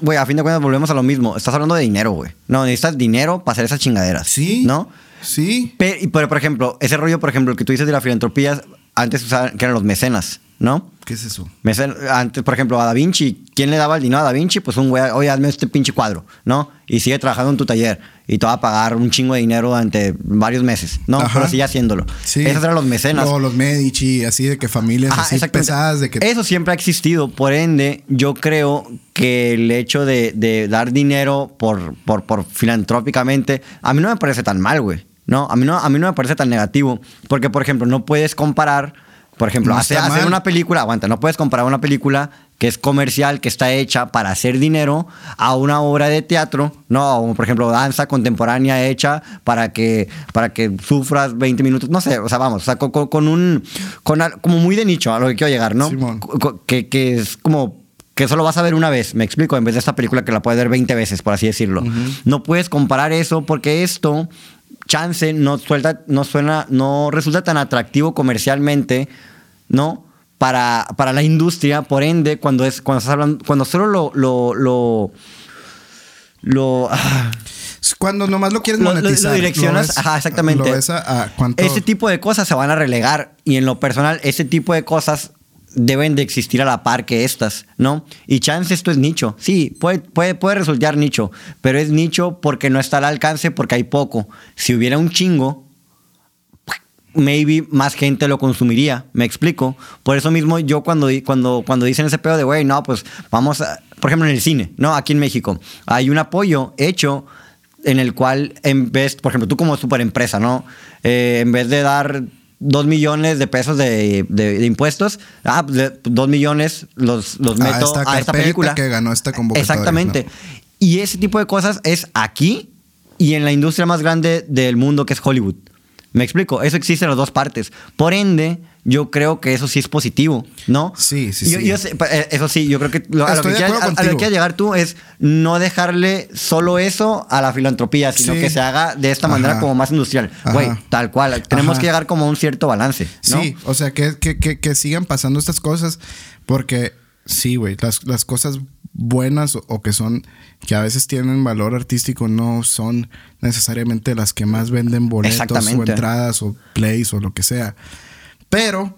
güey, a fin de cuentas volvemos a lo mismo. Estás hablando de dinero, güey. No, necesitas dinero para hacer esas chingaderas. Sí. ¿No? Sí. Pero, por ejemplo, ese rollo, por ejemplo, que tú dices de la filantropía, antes usaban, que eran los mecenas, ¿no? ¿Qué es eso? Mecen- antes, por ejemplo, a Da Vinci, ¿quién le daba el dinero a Da Vinci? Pues un güey, oye, hazme este pinche cuadro, ¿no? Y sigue trabajando en tu taller y te va a pagar un chingo de dinero durante varios meses, ¿no? Ajá. Pero sigue haciéndolo. Sí. Esos eran los mecenas. O los Medici, así de que familias Ajá, así pesadas de que. Eso siempre ha existido. Por ende, yo creo que el hecho de, de dar dinero por, por, por filantrópicamente, a mí no me parece tan mal, güey. No, a mí no, a mí no me parece tan negativo. Porque, por ejemplo, no puedes comparar, por ejemplo, No hacer, una película, aguanta, no puedes comparar una película que es comercial, que está hecha para hacer dinero, a una obra de teatro, no, por ejemplo, danza contemporánea hecha para que, para que sufras 20 minutos, no sé, o sea, vamos, o sea, con, un, con como muy de nicho a lo que quiero llegar, ¿no? Simón. Que, que es como que solo vas a ver una vez, me explico, en vez de esta película que la puedes ver 20 veces, por así decirlo. No puedes comparar eso porque esto, chance, no, suelta, no suena, no resulta tan atractivo comercialmente, ¿no? Para, para la industria, por ende, cuando es, cuando estás hablando, cuando solo lo, lo, lo, lo, ah, Cuando nomás lo quieres lo, lo- monetizar. lo direccionas, ves- ajá, exactamente. Lo ves a, a cuánto... Ese tipo de cosas se van a relegar y en lo personal, ese tipo de cosas deben de existir a la par que estas, ¿no? Y chance esto es nicho. Sí, puede, puede, puede resultar nicho, pero es nicho porque no está al alcance, porque hay poco. Si hubiera un chingo, maybe más gente lo consumiría, me explico. Por eso mismo yo cuando, cuando, cuando dicen ese pedo de, güey, no, pues vamos a, por ejemplo en el cine, ¿no? Aquí en México, hay un apoyo hecho en el cual en vez, por ejemplo, tú como super empresa, ¿no? Eh, en vez de dar dos millones de pesos de, de- de impuestos, ah, pues, dos millones los, los A meto esta a esta película. que ganó esta convocatoria, Exactamente. ¿no? Y ese tipo de cosas es aquí y en la industria más grande del mundo que es Hollywood. Me explico, eso existe en las dos partes. Por ende, yo creo que eso sí es positivo, ¿no? Sí, sí, Yo- sí. yo sé, eh, eso sí, yo creo que lo, a, lo que quieras, acuerdo a- a lo que quieras llegar tú es no dejarle solo eso a la filantropía, sino Sí. que se haga de esta Ajá. manera como más industrial. Güey, tal cual. Tenemos Ajá. que llegar como a un cierto balance, ¿no? Sí, o sea, que, que, que, que sigan pasando estas cosas porque sí, güey, las, las cosas buenas o, o que son, que a veces tienen valor artístico no son necesariamente las que más venden boletos o entradas o plays o lo que sea. Pero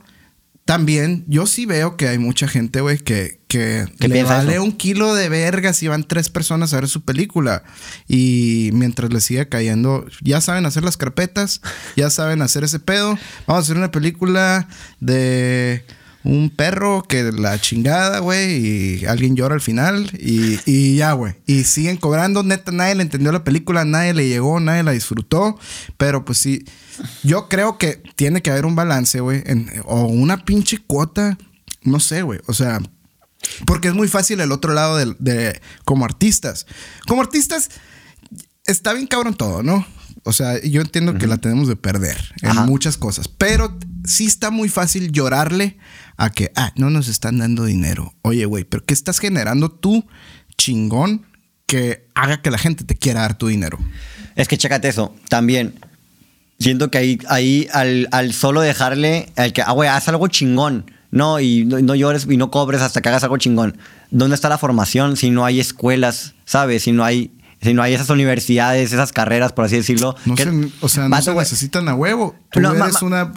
también yo sí veo que hay mucha gente, güey, que, que ¿Qué le vale eso? un kilo de verga si van tres personas a ver su película. Y mientras les siga cayendo, ya saben hacer las carpetas, ya saben hacer ese pedo. Vamos a hacer una película de un perro que la chingada, güey, y alguien llora al final y, y ya, güey. Y siguen cobrando, neta, nadie le entendió la película, nadie le llegó, nadie la disfrutó, pero pues sí, yo creo que tiene que haber un balance, güey, o una pinche cuota, no sé, güey, o sea... Porque es muy fácil el otro lado de, de- como artistas. Como artistas, está bien cabrón todo, ¿no? O sea, yo entiendo que la tenemos de perder en Ajá. muchas cosas, pero sí está muy fácil llorarle a que, ah, no nos están dando dinero. Oye, güey, pero ¿qué estás generando tú, chingón, que haga que la gente te quiera dar tu dinero? Es que chécate eso, también. Siento que ahí, ahí al, al solo dejarle, al que, ah, güey, haz algo chingón. No, y no, no llores y no cobres hasta que hagas algo chingón. ¿Dónde está la formación si no hay escuelas, sabes? Si no hay, si no hay esas universidades, esas carreras, por así decirlo. No que- se, o sea, no Vato, se necesitan a huevo. Tú No, ma- eres ma- una,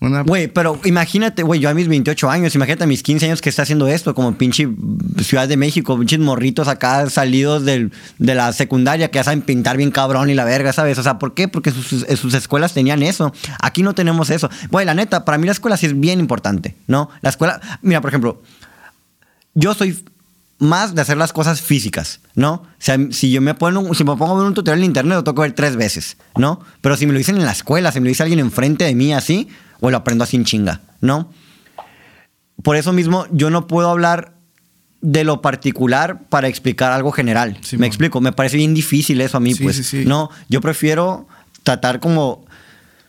una Güey, pero imagínate, güey, yo a mis 28 años, imagínate a mis 15 años que está haciendo esto, como pinche Ciudad de México, pinches morritos acá salidos del, de la secundaria que ya saben pintar bien cabrón y la verga, ¿sabes? O sea, ¿por qué? Porque sus, sus- escuelas tenían eso. Aquí no tenemos eso. Güey, la neta, para mí la escuela sí es bien importante, ¿no? La escuela, mira, por ejemplo, yo soy más de hacer las cosas físicas, ¿no? O sea, si yo me pongo, si me pongo a ver un tutorial en internet, lo que ver tres veces, ¿no? Pero si me lo dicen en la escuela, si me lo dice alguien enfrente de mí así, o lo aprendo así en chinga, ¿no? Por eso mismo yo no puedo hablar de lo particular para explicar algo general. Sí, me mon. explico, me parece bien difícil eso a mí, Sí, pues. sí, sí. No, yo prefiero tratar como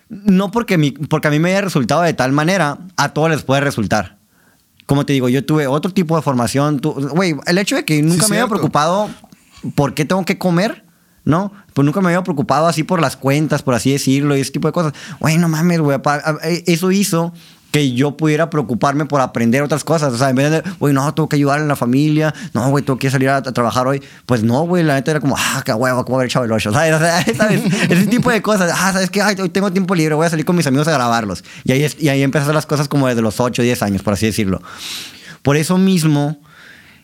no porque, mi, porque a mí me haya resultado de tal manera, a todos les puede resultar. Como te digo, yo tuve otro tipo de formación. Güey, el hecho de que nunca me había cierto. preocupado por qué tengo que comer, ¿no? Pues nunca me había preocupado así por las cuentas, por así decirlo, y ese tipo de cosas. Güey, no mames, güey. a- Eso hizo que yo pudiera preocuparme por aprender otras cosas. O sea, en vez de, güey, no, tengo que ayudar en la familia, no, güey, tengo que salir a, a trabajar hoy. Pues no, güey, la neta era como, ah, qué huevo, cómo haber echado el ocho, ¿sabes? O sea, ¿sabes? Ese tipo de cosas. Ah, ¿sabes qué? Ay, hoy tengo tiempo libre, voy a salir con mis amigos a grabarlos. Y ahí, es- y ahí empecé a hacer las cosas como desde los 8, 10 años, por así decirlo. Por eso mismo,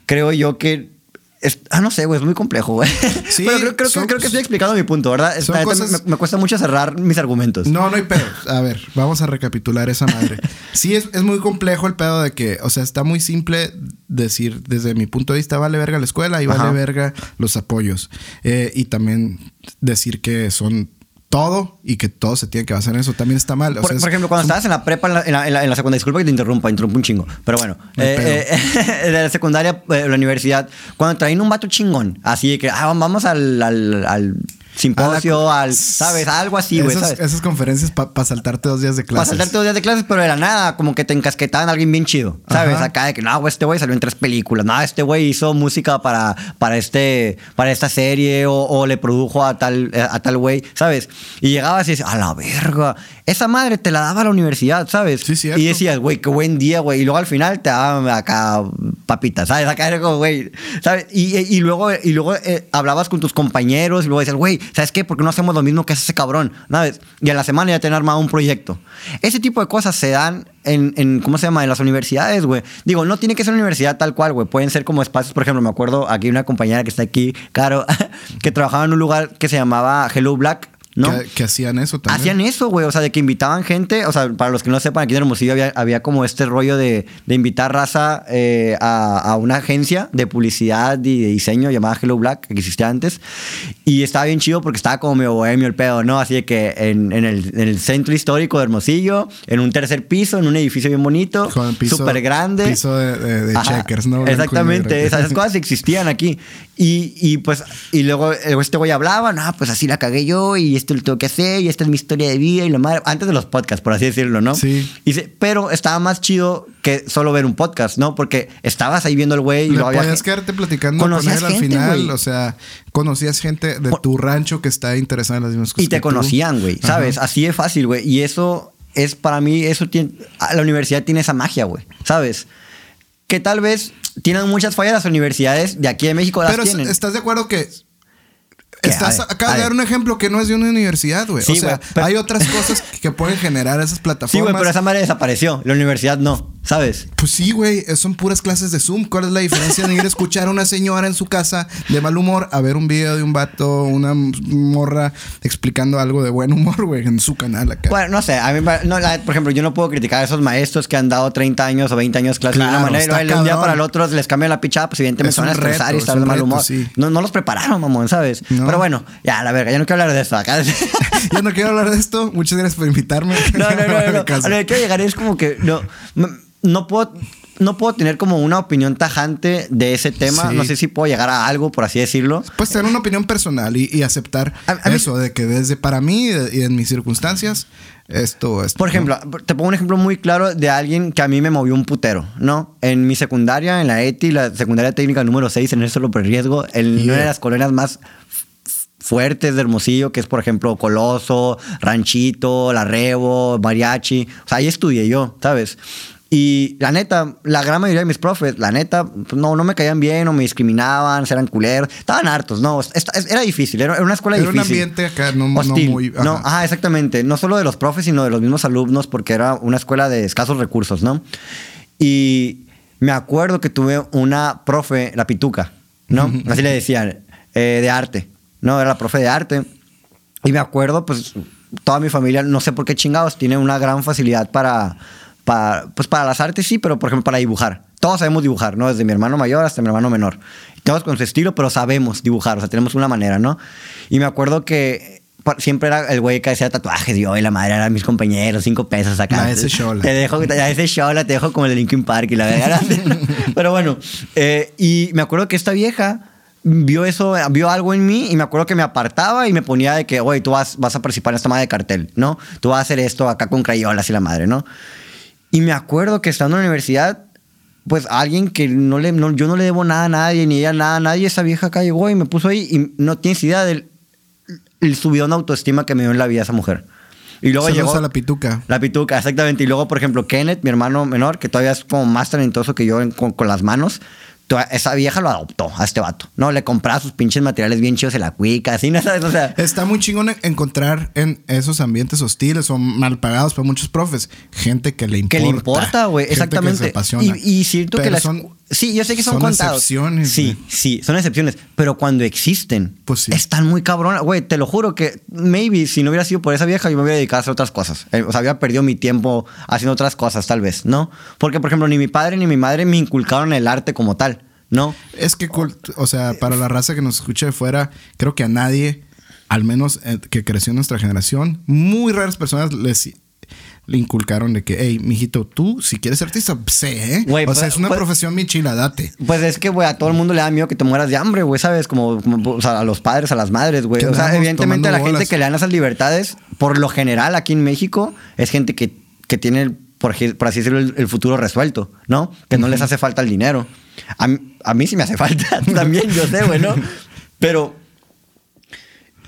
creo yo que. Es- ah, no sé, güey, es muy complejo, güey. Sí, Pero creo, creo que- creo que estoy explicando mi punto, ¿verdad? cosas- me, me cuesta mucho cerrar mis argumentos. No, no hay pedo. A ver, vamos a recapitular esa madre. Sí, es, es muy complejo el pedo de que, o sea, está muy simple decir, desde mi punto de vista, vale verga la escuela y Ajá. vale verga los apoyos. Eh, y también decir que son todo y que todo se tiene que basar en eso también está mal. O Por, sea, es- por ejemplo, cuando estabas en la prepa, en la, en la- en secundaria, disculpa que te interrumpa, interrumpo un chingo, pero bueno, eh, eh, de la secundaria, eh, la universidad, cuando traen un vato chingón, así de que ah, vamos al, al, al simposio, la- al, ¿sabes? Algo así, güey, esas, conferencias para saltarte dos días de Para clases. saltarte dos días de clases, pero de la nada, como que te encasquetaban a alguien bien chido, ¿sabes? Ajá. Acá de que, no, güey, este güey salió en tres películas, no, este güey hizo música para, para, este, para esta serie o, o le produjo a tal, a tal güey, ¿sabes? Y llegabas y dices, a la verga, esa madre te la daba la universidad, ¿sabes? Sí, cierto. Y decías, güey, qué buen día, güey. Y luego al final te daban acá papitas, ¿sabes? Acá era como, güey, ¿sabes? Y, y luego, y luego eh, hablabas con tus compañeros y luego decías, güey, ¿sabes qué? ¿Por qué no hacemos lo mismo que hace ese cabrón? ¿Sabes? Y a la semana ya te han armado un proyecto. Ese tipo de cosas se dan en, en, ¿cómo se llama? En las universidades, güey. Digo, no tiene que ser una universidad tal cual, güey. Pueden ser como espacios, por ejemplo, me acuerdo aquí una compañera que está aquí, Caro, que trabajaba en un lugar que se llamaba Hello Black. ¿No? Que, que hacían eso también. Hacían eso, güey. O sea, de que invitaban gente. O sea, para los que no sepan, aquí en Hermosillo había, había como este rollo de, de invitar raza eh, a, a, una agencia de publicidad y de diseño llamada Hello Black, que existía antes. Y estaba bien chido porque estaba como medio bohemio el pedo, ¿no? Así de que en, en, el, en el, centro histórico de Hermosillo, en un tercer piso, en un edificio bien bonito, súper grande. Piso de, de, de checkers, ¿no? Exactamente. Esas cosas existían aquí. Y, y pues, y luego este güey hablaba, no, pues así la cagué yo y esto lo tengo que hacer y esta es mi historia de vida y la madre. Antes de los podcasts, por así decirlo, ¿no? Sí. Y se, pero estaba más chido que solo ver un podcast, ¿no? Porque estabas ahí viendo el güey y Le luego había. podías quedarte platicando con él al final. O sea, conocías gente de tu rancho que está interesada en las mismas cosas. Y te que conocían, güey, ¿sabes? Así de fácil, güey. Y eso es para mí, eso tiene. La universidad tiene esa magia, güey, ¿sabes? Que tal vez tienen muchas fallas las universidades de aquí de México, las Pero tienen. estás de acuerdo que. Estás, ver, acabas de dar un ejemplo que no es de una universidad, güey. Sí, o sea, pero- hay otras cosas que pueden generar esas Sí, plataformas. güey, pero esa madre desapareció. La universidad no, ¿sabes? Pues sí, güey, son puras clases de Zoom. ¿Cuál es la diferencia de ir a escuchar a una señora en su casa de mal humor a ver un video de un vato, una morra explicando algo de buen humor, güey, en su canal acá? Bueno, no sé, a mí, no, la- por ejemplo, yo no puedo criticar a esos maestros que han dado 30 años o 20 años clases de Claro, una manera y de un día para el otro les cambian la pichada, pues evidentemente se van a estresar y es estar de mal reto, humor. sí. No, no los prepararon, mamón, ¿sabes? No. Pero bueno, ya, la verga, ya no quiero hablar de eso acá. Yo no quiero hablar de esto. Muchas gracias por invitarme. No, no, no, no. A lo que quiero llegar es como que no, no puedo. No puedo tener como una opinión tajante de ese tema. Sí. No sé si puedo llegar a algo, por así decirlo. Pues tener una opinión personal y, y aceptar A- a mí- eso, de que desde para mí y en mis circunstancias, esto es. Por ejemplo, te pongo un ejemplo muy claro de alguien que a mí me movió un putero, ¿no? En mi secundaria, en la ETI, la secundaria técnica número 6, en el solo por riesgo, en Yeah. una de las colonias más fuertes de Hermosillo, que es, por ejemplo, Coloso, Ranchito, La Rebo, Mariachi. O sea, ahí estudié yo, ¿sabes? Y la neta, la gran mayoría de mis profes, la neta, pues, no, no me caían bien o me discriminaban, eran culeros. Estaban hartos, no. esta- Era difícil, era era una escuela Era un difícil. ambiente acá no- no Hostil. muy- No, ajá, exactamente. No solo de los profes, sino de los mismos alumnos, porque era una escuela de escasos recursos, ¿no? Y me acuerdo que tuve una profe, la pituca, ¿no? Así le decían, eh, de arte, ¿no? Era la profe de arte. Y me acuerdo, pues, toda mi familia, no sé por qué chingados, tiene una gran facilidad para, para, pues, para las artes, sí, pero por ejemplo, para dibujar. Todos sabemos dibujar, ¿no? Desde mi hermano mayor hasta mi hermano menor. Todos con su estilo, pero sabemos dibujar, o sea, tenemos una manera, ¿no? Y me acuerdo que siempre era el güey que hacía tatuajes, y la madre eran mis compañeros, cinco pesos acá. La ese Xola. Te dejo, ya ese shola, te dejo como el de Linkin Park y la verdad. Pero bueno, eh, y me acuerdo que esta vieja vio eso, vio algo en mí y me acuerdo que me apartaba y me ponía de que, oye, tú vas, vas a participar en esta madre de cartel, ¿no? Tú vas a hacer esto acá con crayolas y la madre, ¿no? Y me acuerdo que estando en la universidad, pues alguien que no le, no- yo no le debo nada a nadie, ni ella nada a nadie, esa vieja acá llegó y me puso ahí y no tienes idea del el subidón de autoestima que me dio en la vida esa mujer. Y luego Saludos llegó a la pituca. la pituca, exactamente. Y luego, por ejemplo, Kenneth, mi hermano menor, que todavía es como más talentoso que yo en- con, con las manos, esa vieja lo adoptó a este vato. No, le compraba sus pinches materiales bien chidos en la cuica, así, ¿no sabes? O sea, Está muy chingón en- encontrar en esos ambientes hostiles o mal pagados para muchos profes gente que le importa. que le importa, güey, gente que exactamente. se apasiona. Y, y siento que las. son- sí, yo sé que son, son contados. excepciones, Sí, güey. sí, son excepciones. Pero cuando existen, Pues sí. están muy cabronas. Güey, te lo juro que maybe si no hubiera sido por esa vieja, yo me hubiera dedicado a hacer otras cosas. Eh, O sea, había perdido mi tiempo haciendo otras cosas, tal vez, ¿no? Porque, por ejemplo, ni mi padre ni mi madre me inculcaron el arte como tal, ¿no? Es que, o sea, para la raza que nos escucha de fuera, creo que a nadie, al menos eh, que creció en nuestra generación, muy raras personas les le inculcaron de que, hey, mijito, tú, si quieres ser artista, sé, ¿eh? O sea, pues- es una pues- profesión bien chila, date. Pues es que, güey, a todo el mundo le da miedo que te mueras de hambre, güey, ¿sabes? Como, como, o sea, a los padres, a las madres, güey. O sea, evidentemente a la gente que le dan esas libertades, por lo general aquí en México, es gente que, que tiene, por, por así decirlo, el, el futuro resuelto, ¿no? Que no les hace falta el dinero. A, a mí sí me hace falta también, yo sé, güey, ¿no? Pero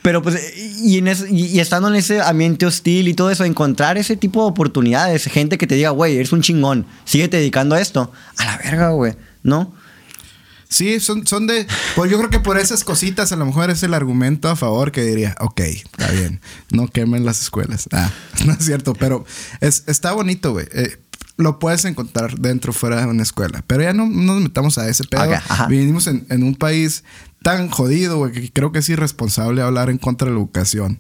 Pero pues, y, en ese- y- estando en ese ambiente hostil y todo eso, encontrar ese tipo de oportunidades, gente que te diga, güey, eres un chingón, sigue dedicando a esto, a la verga, güey, ¿no? Sí, son, son de. Pues yo creo que por esas cositas a lo mejor es el argumento a favor que diría, ok, está bien, no quemen las escuelas. Ah, no es cierto, pero es, está bonito, güey. Eh, lo puedes encontrar dentro fuera de una escuela. Pero ya no, no nos metamos a ese pedo. Ok, ajá. Vivimos en, en un país tan jodido, güey, que creo que es irresponsable hablar en contra de la educación.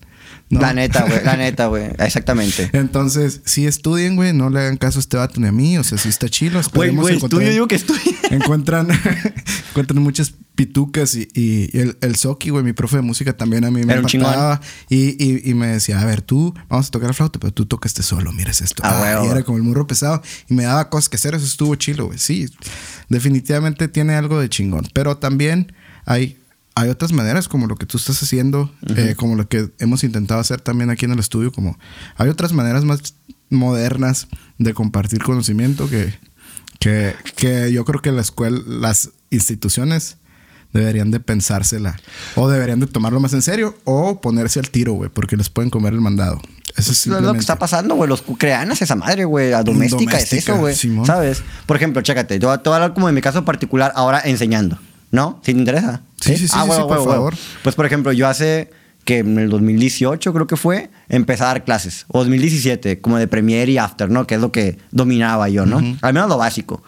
¿no? La neta, güey, la neta, güey, exactamente. Entonces, si estudien, güey, no le hagan caso a este vato ni a mí. O sea, si está chilo. Güey, güey, encontrar- estudio, digo que estudio. encuentran, encuentran muchas pitucas y, y- y el, el Soki, güey, mi profe de música también a mí me empataba y, y- y me decía, a ver, tú vamos a tocar la flauta, pero tú tocaste solo, mires esto. Ah, Ah, y era como el murro pesado y me daba cosas que hacer, eso estuvo chilo, güey. Sí, definitivamente tiene algo de chingón, pero también hay... Hay otras maneras como lo que tú estás haciendo, eh, como lo que hemos intentado hacer también aquí en el estudio, como hay otras maneras más modernas de compartir conocimiento que, que, que yo creo que la escuela, las instituciones deberían de pensársela o deberían de tomarlo más en serio o ponerse al tiro, güey, porque les pueden comer el mandado. Eso es Es lo que está pasando, güey. Los creanas esa madre, güey. A doméstica, es Doméstica, eso, güey. ¿Sabes? Por ejemplo, chécate. Te voy a hablar como de mi caso particular ahora enseñando. ¿No? Si te interesa. Sí, sí, sí, sí, huevo, por huevo, favor. Pues, por ejemplo, yo hace que en el 2018 creo que fue, empecé a dar clases. O 2017, como de Premiere y After, ¿no? Que es lo que dominaba yo, ¿no? Al menos lo básico.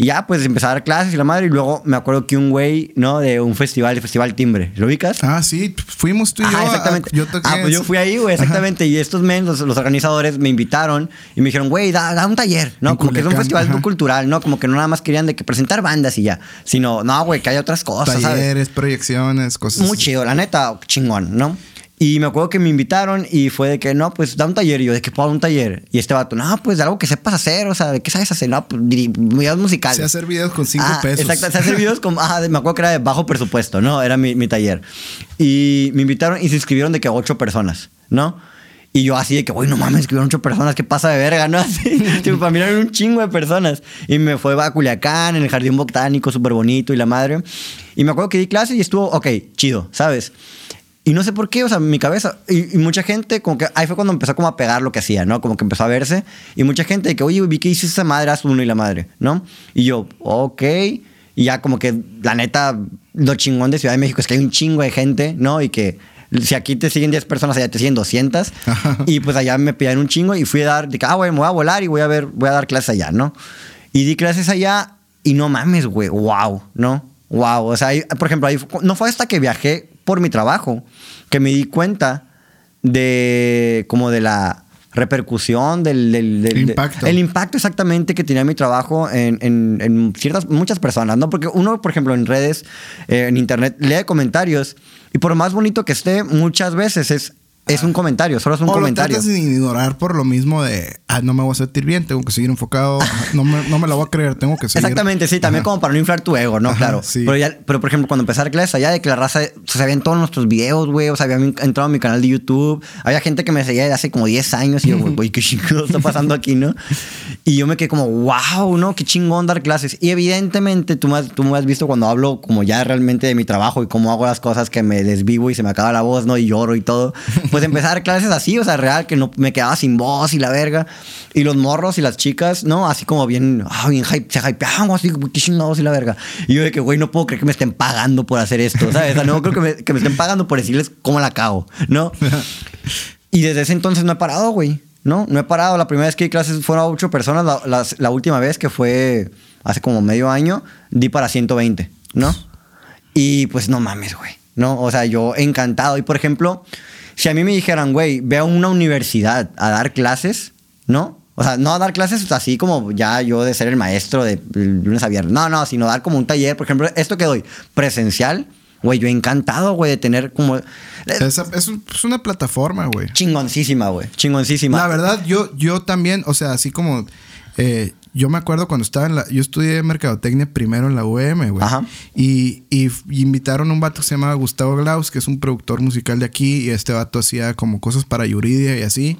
Y ya, pues, empecé a dar clases y la madre. Y luego me acuerdo que un güey, ¿no? De un festival, el Festival Timbre. ¿Lo ubicas? Ah, sí, fuimos tú y yo. Ajá, a- exactamente. yo toqué ah, pues yo fui ahí, güey, Ajá. exactamente. Y estos men, los, los organizadores, me invitaron y me dijeron, güey, da, da un taller, ¿no? En como que es un festival ajá. cultural, ¿no? Como que no nada más querían de que presentar bandas y ya. Sino, no, güey, que hay otras cosas, ¿sabes? Talleres, proyecciones, cosas. Muy chido, la neta, chingón, ¿no? Y me acuerdo que me invitaron y fue de que, no, pues da un taller. Y yo, ¿de qué puedo dar un taller? Y este vato, no, pues de algo que sepas hacer, o sea, ¿de qué sabes hacer? No, pues videos musicales. Sé hacer videos con cinco Ah, pesos. Exacto, se hacer videos con, ah, me acuerdo que era de bajo presupuesto, ¿no? Era mi, mi taller. Y me invitaron y se inscribieron de que ocho personas, ¿no? Y yo así de que, güey, no mames, escribieron ocho personas, ¿qué pasa de verga, no? Así, tipo, para mí eran un chingo de personas. Y me fue a Culiacán, en el jardín botánico, súper bonito y la madre. Y me acuerdo que di clases y estuvo, ok, chido, ¿sabes? Y no sé por qué, o sea, mi cabeza. Y, y mucha gente, como que ahí fue cuando empezó como a pegar lo que hacía, ¿no? Como que empezó a verse. Y mucha gente de que, oye, vi que hiciste esa madre, haz uno y la madre, ¿no? Y yo, ok. Y ya como que, la neta, lo chingón de Ciudad de México es que hay un chingo de gente, ¿no? Y que si aquí te siguen 10 personas, allá te siguen 200. y pues allá me pidieron un chingo y fui a dar, de que, ah, güey, me voy a volar y voy a ver, voy a dar clases allá, ¿no? Y di clases allá y no mames, güey, wow, ¿no? Wow, o sea, ahí, por ejemplo, ahí no fue hasta que viajé por mi trabajo que me di cuenta de como de la repercusión del, del- del- El de- impacto. el impacto exactamente que tenía mi trabajo en, en- en ciertas muchas personas no porque uno por ejemplo en redes eh, en internet lee comentarios y por más bonito que esté muchas veces es es un comentario solo es un o comentario lo tratas de ignorar por lo mismo de, ah, no me voy a sentir bien, tengo que seguir enfocado, no me, no me la voy a creer, tengo que seguir. Exactamente, sí, también Ajá. como para no inflar tu ego, ¿no? Ajá, claro. sí. Pero, ya, pero, por ejemplo, cuando empecé a dar clases allá de que la raza se sabían todos nuestros videos, güey, o sea, habían entrado a mi canal de YouTube, había gente que me seguía desde hace como 10 años y yo, güey, güey, qué chingón está pasando aquí, ¿no? Y yo me quedé como, wow, ¿no? Qué chingón dar clases. Y evidentemente tú me, has, tú me has visto cuando hablo como ya realmente de mi trabajo y cómo hago las cosas que me desvivo y se me acaba la voz, ¿no? Y lloro y todo. Pues empecé a dar clases así, o sea, real, que no me quedaba sin voz y la verga. Y los morros y las chicas, ¿no? Así como bien, ah, bien hype, se hypeaban, así, qué chingados y la verga. Y yo de que, güey, no puedo creer que me estén pagando por hacer esto, ¿sabes? O sea, no creo que me, que me estén pagando por decirles cómo la cago, ¿no? Y desde ese entonces no he parado, güey. No, no he parado. La primera vez que di clases fueron a ocho personas. La, la última vez que fue hace como medio año, di para 120, ¿no? Y pues no mames, güey. No, o sea, yo encantado. Y por ejemplo, si a mí me dijeran, güey, ve a una universidad a dar clases, ¿no? O sea, no a dar clases así como ya yo de ser el maestro de lunes a viernes. No, no, sino dar como un taller. Por ejemplo, esto que doy presencial, güey, yo encantado, güey, de tener como... Esa- es, es una plataforma, güey. Chingoncísima, güey. Chingoncísima. La verdad, yo, yo también, o sea, así como eh, yo me acuerdo cuando estaba en la. Yo estudié mercadotecnia primero en la UM, güey. Ajá. Y, y y invitaron a un vato que se llamaba Gustavo Glaus, que es un productor musical de aquí. Y este vato hacía como cosas para Yuridia y así.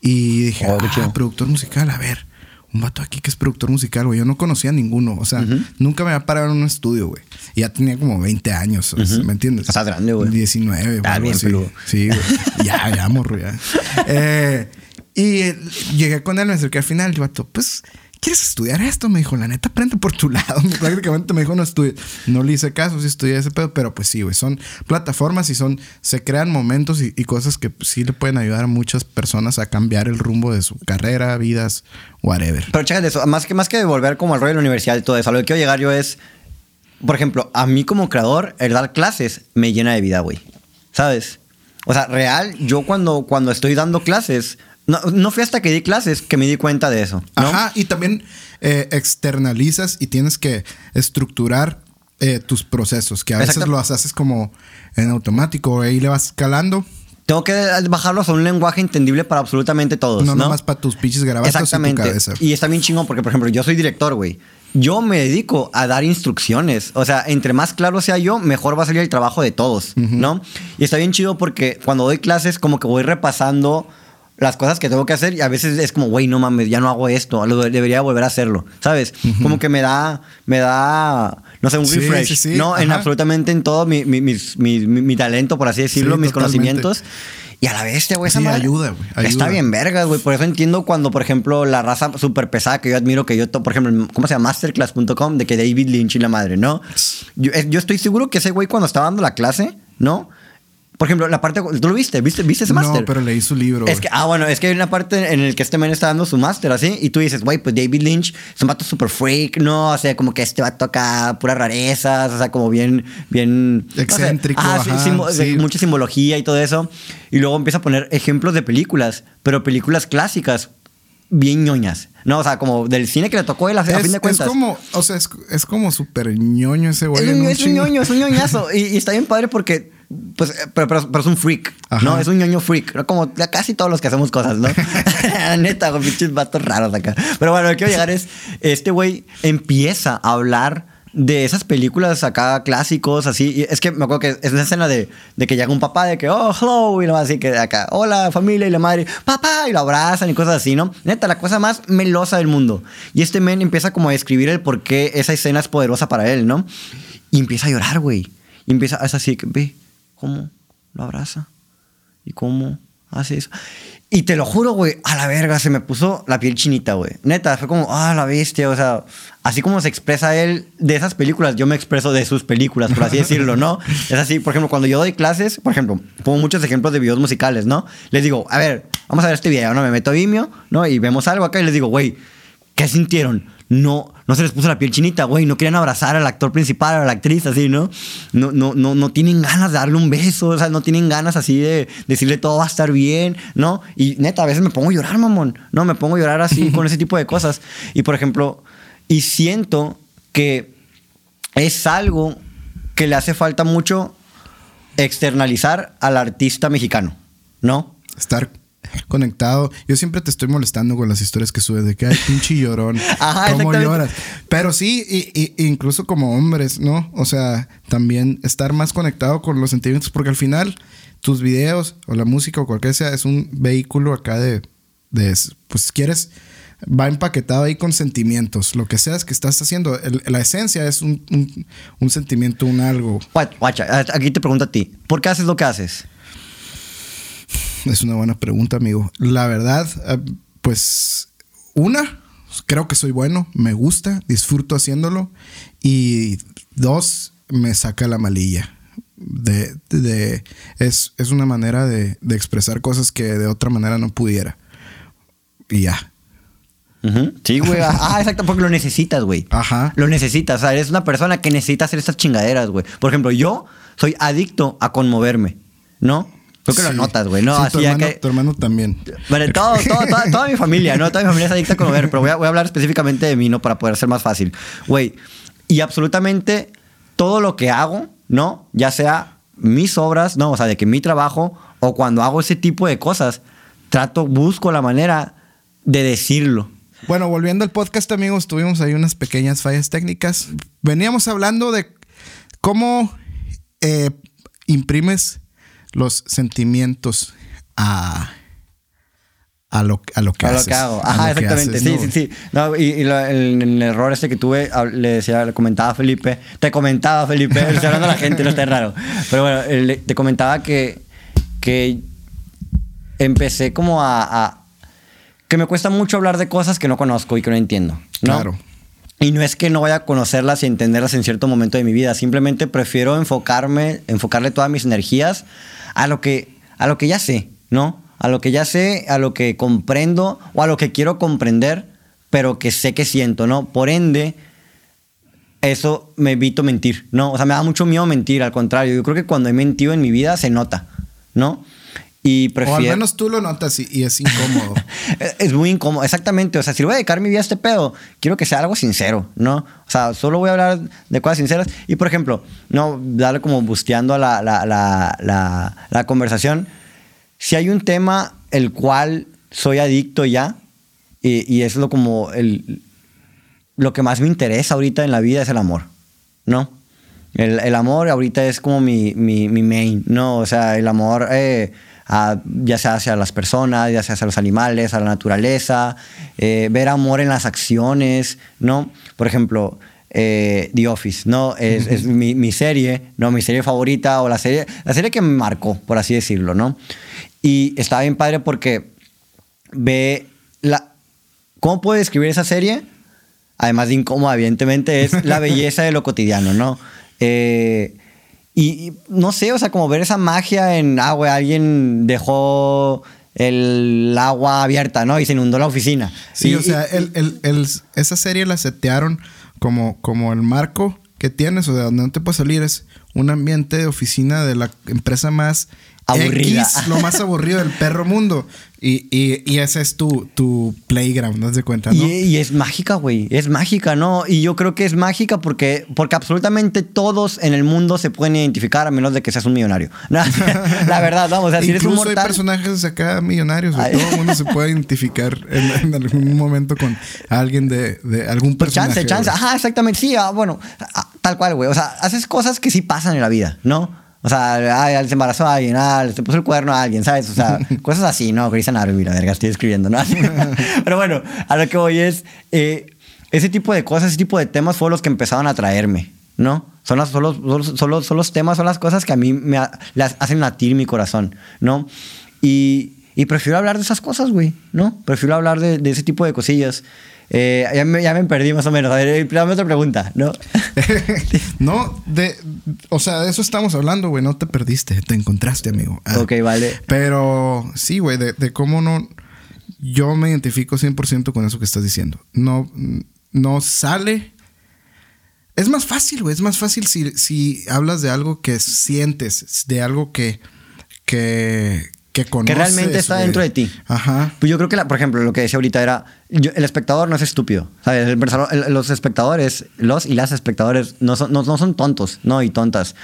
Y dije, Oh, ah, productor musical, a ver. un vato aquí que es productor musical, güey. Yo no conocía a ninguno. O sea, nunca me había parado en un estudio, güey. Y ya tenía como 20 años, o sea, ¿me entiendes? Estás grande, güey. 19, Ah, algo bien así. peludo. Sí, güey. ya, ya, morro, ya. Eh, y eh, llegué con él, me acerqué al final. El vato, pues, ¿quieres estudiar esto? Me dijo, la neta, aprende por tu lado. Prácticamente me dijo, no estudies. No le hice caso, sí estudié ese pedo, pero pues sí, güey. Son plataformas y son, se crean momentos y, cosas que pues, sí le pueden ayudar a muchas personas a cambiar el rumbo de su carrera, vidas, whatever. Pero chécate eso, más que, más que volver como al rollo de la universidad y todo eso, a lo que quiero llegar yo es, por ejemplo, a mí como creador, el dar clases me llena de vida, güey. ¿Sabes? O sea, real, yo cuando, cuando estoy dando clases, no, no fui hasta que di clases que me di cuenta de eso. ¿no? Ajá, y también eh, externalizas y tienes que estructurar eh, tus procesos, que a veces los haces como en automático, ahí le vas escalando, Tengo que bajarlos a un lenguaje entendible para absolutamente todos. no, No, nomás para tus pinches garabatos y tu Exactamente. cabeza. Y está bien chingón porque, por ejemplo, yo soy director, güey. Yo me dedico a dar instrucciones. O sea, entre más claro sea yo, mejor va a salir el trabajo de todos, ¿no? Y está bien chido porque cuando doy clases, como que voy repasando las cosas que tengo que hacer y a veces es como, güey, no mames, ya no hago esto, lo de- debería volver a hacerlo, ¿sabes? Como que me da, me da, no sé, un Sí, refresh, sí, sí, ¿no? En absolutamente en todo mi, mi, mis- mi- mi- talento, por así decirlo, mis totalmente. conocimientos. Y a la bestia, güey, esa Sí, ayuda, güey, Está bien vergas, güey. Por eso entiendo cuando, por ejemplo, la raza súper pesada que yo admiro, que yo, por ejemplo, ¿cómo se llama? Masterclass.com, de que David Lynch y la madre, ¿no? Yo, yo estoy seguro que ese güey cuando estaba dando la clase, ¿no? Por ejemplo, la parte... ¿Tú lo viste? ¿Viste, ¿viste ese máster? No, pero leí su libro. Es que, ah, bueno, es que hay una parte en la que este man está dando su máster, así, y tú dices, güey, pues David Lynch es un vato super freak, ¿no? O sea, como que este vato acá, puras rarezas, o sea, como bien, bien... Excéntrico, Ah, sí, ajá, de- sí. mucha simbología y todo eso. Y luego empieza a poner ejemplos de películas, pero películas clásicas, bien ñoñas. No, o sea, como del cine que le tocó él a, es, fin de es cuentas. como, o sea, es, es como súper ñoño ese güey. Es un, es un ñoño, es un ñoñazo. y, y está bien padre porque, pues, eh, pero, pero- pero es un freak, Ajá. ¿no? Es un ñoño freak, ¿no? Como casi todos los que hacemos cosas, ¿no? Neta, con pinches vatos raros acá. Pero bueno, lo que quiero llegar es, este güey empieza a hablar de esas películas acá clásicos, así. Y es que me acuerdo que es una escena de, de que llega un papá de que, oh, hello, y lo así que acá, hola, familia, y la madre, papá, y lo abrazan y cosas así, ¿no? Neta, la cosa más melosa del mundo. Y este men empieza como a describir el por qué esa escena es poderosa para él, ¿no? Y empieza a llorar, güey. Y empieza, es así que, ve, cómo lo abraza y cómo hace eso. Y te lo juro, güey, a la verga, se me puso la piel chinita, güey. Neta, fue como, ah, la bestia, o sea, así como se expresa él de esas películas, yo me expreso de sus películas, por así decirlo, ¿no? Es así, por ejemplo, cuando yo doy clases, por ejemplo, pongo muchos ejemplos de videos musicales, ¿no? Les digo, a ver, vamos a ver este video, ¿no? Me meto a Vimeo, ¿no? Y vemos algo acá y les digo, güey, ¿qué sintieron? No, no se les puso la piel chinita, güey. No querían abrazar al actor principal, a la actriz, así, ¿no? No, no, no, no tienen ganas de darle un beso, o sea, no tienen ganas así de decirle todo va a estar bien, ¿no? Y neta, a veces me pongo a llorar, mamón. No, me pongo a llorar así con ese tipo de cosas. Y por ejemplo, y siento que es algo que le hace falta mucho externalizar al artista mexicano, ¿no? Estar conectado. Yo siempre te estoy molestando con las historias que subes de que hay pinche llorón. Ajá, ¿Cómo lloras? Pero sí, y, y- incluso como hombres, ¿no? O sea, también estar más conectado con los sentimientos, porque al final tus videos o la música o cualquier sea es un vehículo acá de, de pues quieres, va empaquetado ahí con sentimientos. Lo que seas que estás haciendo, el- la esencia es un, un- un sentimiento, un algo. Guach- Guacha, aquí te pregunto a ti, ¿por qué haces lo que haces? Es una buena pregunta, amigo. La verdad, eh, pues una, creo que soy bueno, me gusta, disfruto haciéndolo. Y dos, me saca la malilla. De, de- es, es una manera de, de expresar cosas que de otra manera no pudiera. Y ya. Sí, güey. Ah, exacto, porque lo necesitas, güey. Ajá. Lo necesitas. O sea, eres una persona que necesita hacer estas chingaderas, güey. Por ejemplo, yo soy adicto a conmoverme, ¿no? Creo que lo notas, güey. No, Sí, así tu, hermano, que. tu hermano también. Bueno, todo, todo- toda, toda mi familia, ¿no? Toda mi familia es adicta a conmover, pero voy a, voy a hablar específicamente de mí, ¿no? Para poder ser más fácil. Güey, y absolutamente todo lo que hago, ¿no? Ya sea mis obras, ¿no? O sea, de que mi trabajo o cuando hago ese tipo de cosas, trato, busco la manera de decirlo. Bueno, volviendo al podcast, amigos, tuvimos ahí unas pequeñas fallas técnicas. Veníamos hablando de cómo eh, imprimes los sentimientos a, a lo, a lo que A lo que hago. a Ajá, lo que exactamente. haces, sí, ¿no? sí, sí. No, y y lo- el, el error este que tuve, le decía, le comentaba a Felipe, te comentaba Felipe, estoy hablando a la gente, no está raro. Pero bueno, te comentaba que, que empecé como a, a- que me cuesta mucho hablar de cosas que no conozco y que no entiendo. ¿no? Claro. Y no es que no vaya a conocerlas y entenderlas en cierto momento de mi vida, simplemente prefiero enfocarme, enfocarle todas mis energías a lo que, a lo que ya sé, ¿no? A lo que ya sé, a lo que comprendo o a lo que quiero comprender, pero que sé que siento, ¿no? Por ende, eso me evito mentir, ¿no? O sea, me da mucho miedo mentir, al contrario, yo creo que cuando he mentido en mi vida se nota, ¿no? Y prefiero... O al menos tú lo notas y, y es incómodo. Es muy incómodo, exactamente. O sea, si voy a dedicar mi vida a este pedo, quiero que sea algo sincero, ¿no? O sea, solo voy a hablar de cosas sinceras. Y por ejemplo, no darle como busteando a la, la, la, la, la conversación. Si hay un tema el cual soy adicto ya, y, y es lo como el, lo que más me interesa ahorita en la vida es el amor, ¿no? El, el amor ahorita es como mi, mi, mi main, ¿no? O sea, el amor eh, a- ya sea hacia las personas, ya sea hacia los animales, a la naturaleza, eh, ver amor en las acciones, ¿no? Por ejemplo, eh, The Office, ¿no? Es, es mi, mi serie, ¿no? Mi serie favorita o la serie, la serie que me marcó, por así decirlo, ¿no? Y estaba bien padre porque ve la... ¿Cómo puedo describir esa serie? Además de incómoda, evidentemente, es la belleza de lo cotidiano, ¿no? Eh, y, y no sé, o sea, como ver esa magia en, ah, güey, alguien dejó el agua abierta, ¿no? Y se inundó la oficina. Sí, Y- o sea, y- el, el- el- esa serie la setearon como, como el marco que tienes, o de donde no te puedes salir, es un ambiente de oficina de la empresa más Aburrida. X, lo más aburrido del perro mundo. Y, y, y ese es tu, tu playground, ¿no das cuenta, no? Y, y es mágica, güey. Es mágica, ¿no? Y yo creo que es mágica porque, porque absolutamente todos en el mundo se pueden identificar a menos de que seas un millonario. la verdad, vamos, o sea, si eres un Incluso hay mortal. personajes acá millonarios, güey. Todo el mundo se puede identificar en, en algún momento con alguien de, de algún Pues personaje. chance, chance. Ajá, exactamente. Sí, ah, bueno, ah, tal cual, güey. O sea, haces cosas que sí pasan en la vida, ¿no? O sea, ay, se embarazó a alguien, ah, se puso el cuerno a alguien, ¿sabes? O sea, cosas así, ¿no? Grey's Anatomy, la verga, estoy escribiendo, ¿no? Pero bueno, a lo que voy es, eh, ese tipo de cosas, ese tipo de temas fueron los que empezaron a atraerme, ¿no? Son, las, son, los, son, los- son los- son los temas, son las cosas que a mí me ha- las hacen latir mi corazón, ¿no? Y, y prefiero hablar de esas cosas, güey, ¿no? Prefiero hablar de, de ese tipo de cosillas. Eh, ya, me, ya me perdí más o menos. A ver, eh, dame otra pregunta, ¿no? no, de, o sea, de eso estamos hablando, güey. No te perdiste, te encontraste, amigo. Ah. ok, vale. Pero sí, güey, de, de cómo no. Yo me identifico 100% con eso que estás diciendo. No, no sale. Es más fácil, güey. Es más fácil si, si hablas de algo que sientes, de algo que. que. Que conoces. realmente está güey. dentro de ti. Ajá. Pues yo creo que, la- por ejemplo, lo que decía ahorita era, yo- el espectador no es estúpido, ¿sabes? El el- los espectadores, los y las espectadores no son, no, no son tontos, no, y tontas.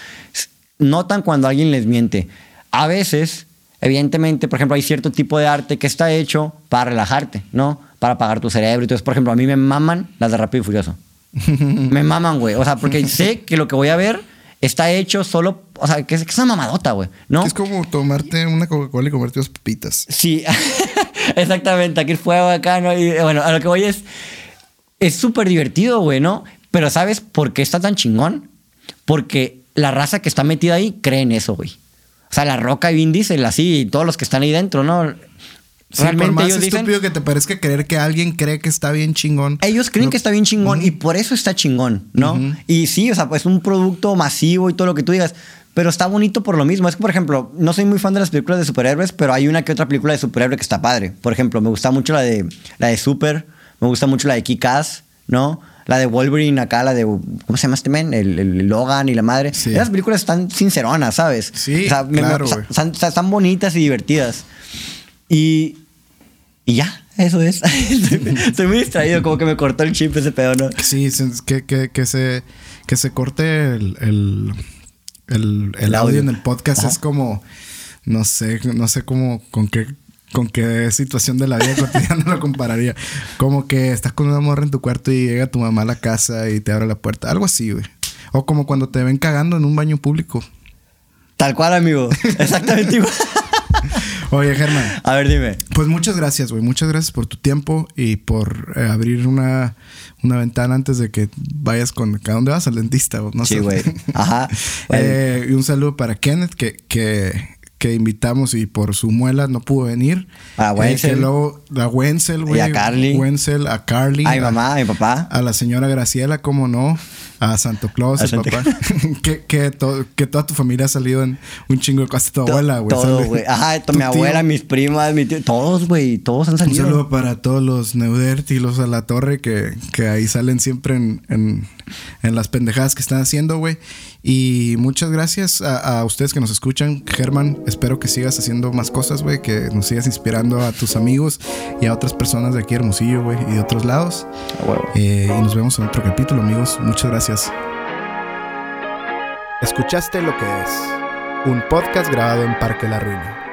Notan cuando alguien les miente. A veces, evidentemente, por ejemplo, hay cierto tipo de arte que está hecho para relajarte, ¿no? Para apagar tu cerebro. Entonces, por ejemplo, a mí me maman las de Rápido y Furioso. me maman, güey. O sea, porque sé que lo que voy a ver está hecho solo, o sea, que es, que es una mamadota, güey, ¿no? Es como tomarte una Coca-Cola y comerte dos papitas. Sí, exactamente. Aquí el fuego acá, ¿no? Y bueno, a lo que voy es. Es súper divertido, güey, ¿no? Pero ¿sabes por qué está tan chingón? Porque la raza que está metida ahí cree en eso, güey. O sea, la roca y Vin Diesel, así, y todos los que están ahí dentro, ¿no? Sí, por Realmente más ellos dicen. estúpido que te parezca creer que alguien cree que está bien chingón. Ellos creen no- que está bien chingón y por eso está chingón, ¿no? Y sí, o sea, pues un producto masivo y todo lo que tú digas, pero está bonito por lo mismo. Es que, por ejemplo, no soy muy fan de las películas de superhéroes, pero hay una que otra película de superhéroe que está padre. Por ejemplo, me gusta mucho la de, la de Super, me gusta mucho la de Kick-Ass, ¿no? La de Wolverine acá, la de, ¿cómo se llama este men? El, el Logan y la madre. Sí. Esas películas están sinceronas, ¿sabes? Sí, o sea, me- me- claro, o sea, güey. están, están bonitas y divertidas. Y, y ya, eso es. estoy, estoy muy distraído, como que me cortó el chip ese pedo, ¿no? Sí, que, que, que se, que se corte el, el, el, el audio. audio. en el podcast Ajá. es como, no sé, no sé cómo, con qué, con qué situación de la vida cotidiana lo compararía. Como que estás con una morra en tu cuarto y llega tu mamá a la casa y te abre la puerta. Algo así, güey. O como cuando te ven cagando en un baño público. Tal cual, amigo. Exactamente igual. Oye, Germán. A ver, dime. Pues muchas gracias, güey. Muchas gracias por tu tiempo y por eh, abrir una, una ventana antes de que vayas con... ¿A dónde vas? Al dentista no Sí, sé. güey. Ajá. Eh, y un saludo para Kenneth que, que, que invitamos y por su muela no pudo venir. A Eh, Wenzel. que luego a Wenzel, güey. Y a Carly. Wenzel, a Carly. A mi mamá, a mi papá. A la señora Graciela, cómo no. A Santo Claus, A el Santa papá. que, que, to- que toda tu familia ha salido en un chingo de cosas. Tu To- abuela, güey. Todo, güey. Ajá, Tu mi tío. abuela, mis primas, mi tío, todos, güey. Todos han Un salido. saludo para todos los Neudert y los a la torre que, que ahí salen siempre en, en- en las pendejadas que están haciendo, güey. Y muchas gracias a, a ustedes que nos escuchan. Germán, espero que sigas haciendo más cosas, güey. Que nos sigas inspirando a tus amigos y a otras personas de aquí, Hermosillo, güey, y de otros lados. Eh, y nos vemos en otro capítulo, amigos. Muchas gracias. Escuchaste lo que es un podcast grabado en Parque La Ruina.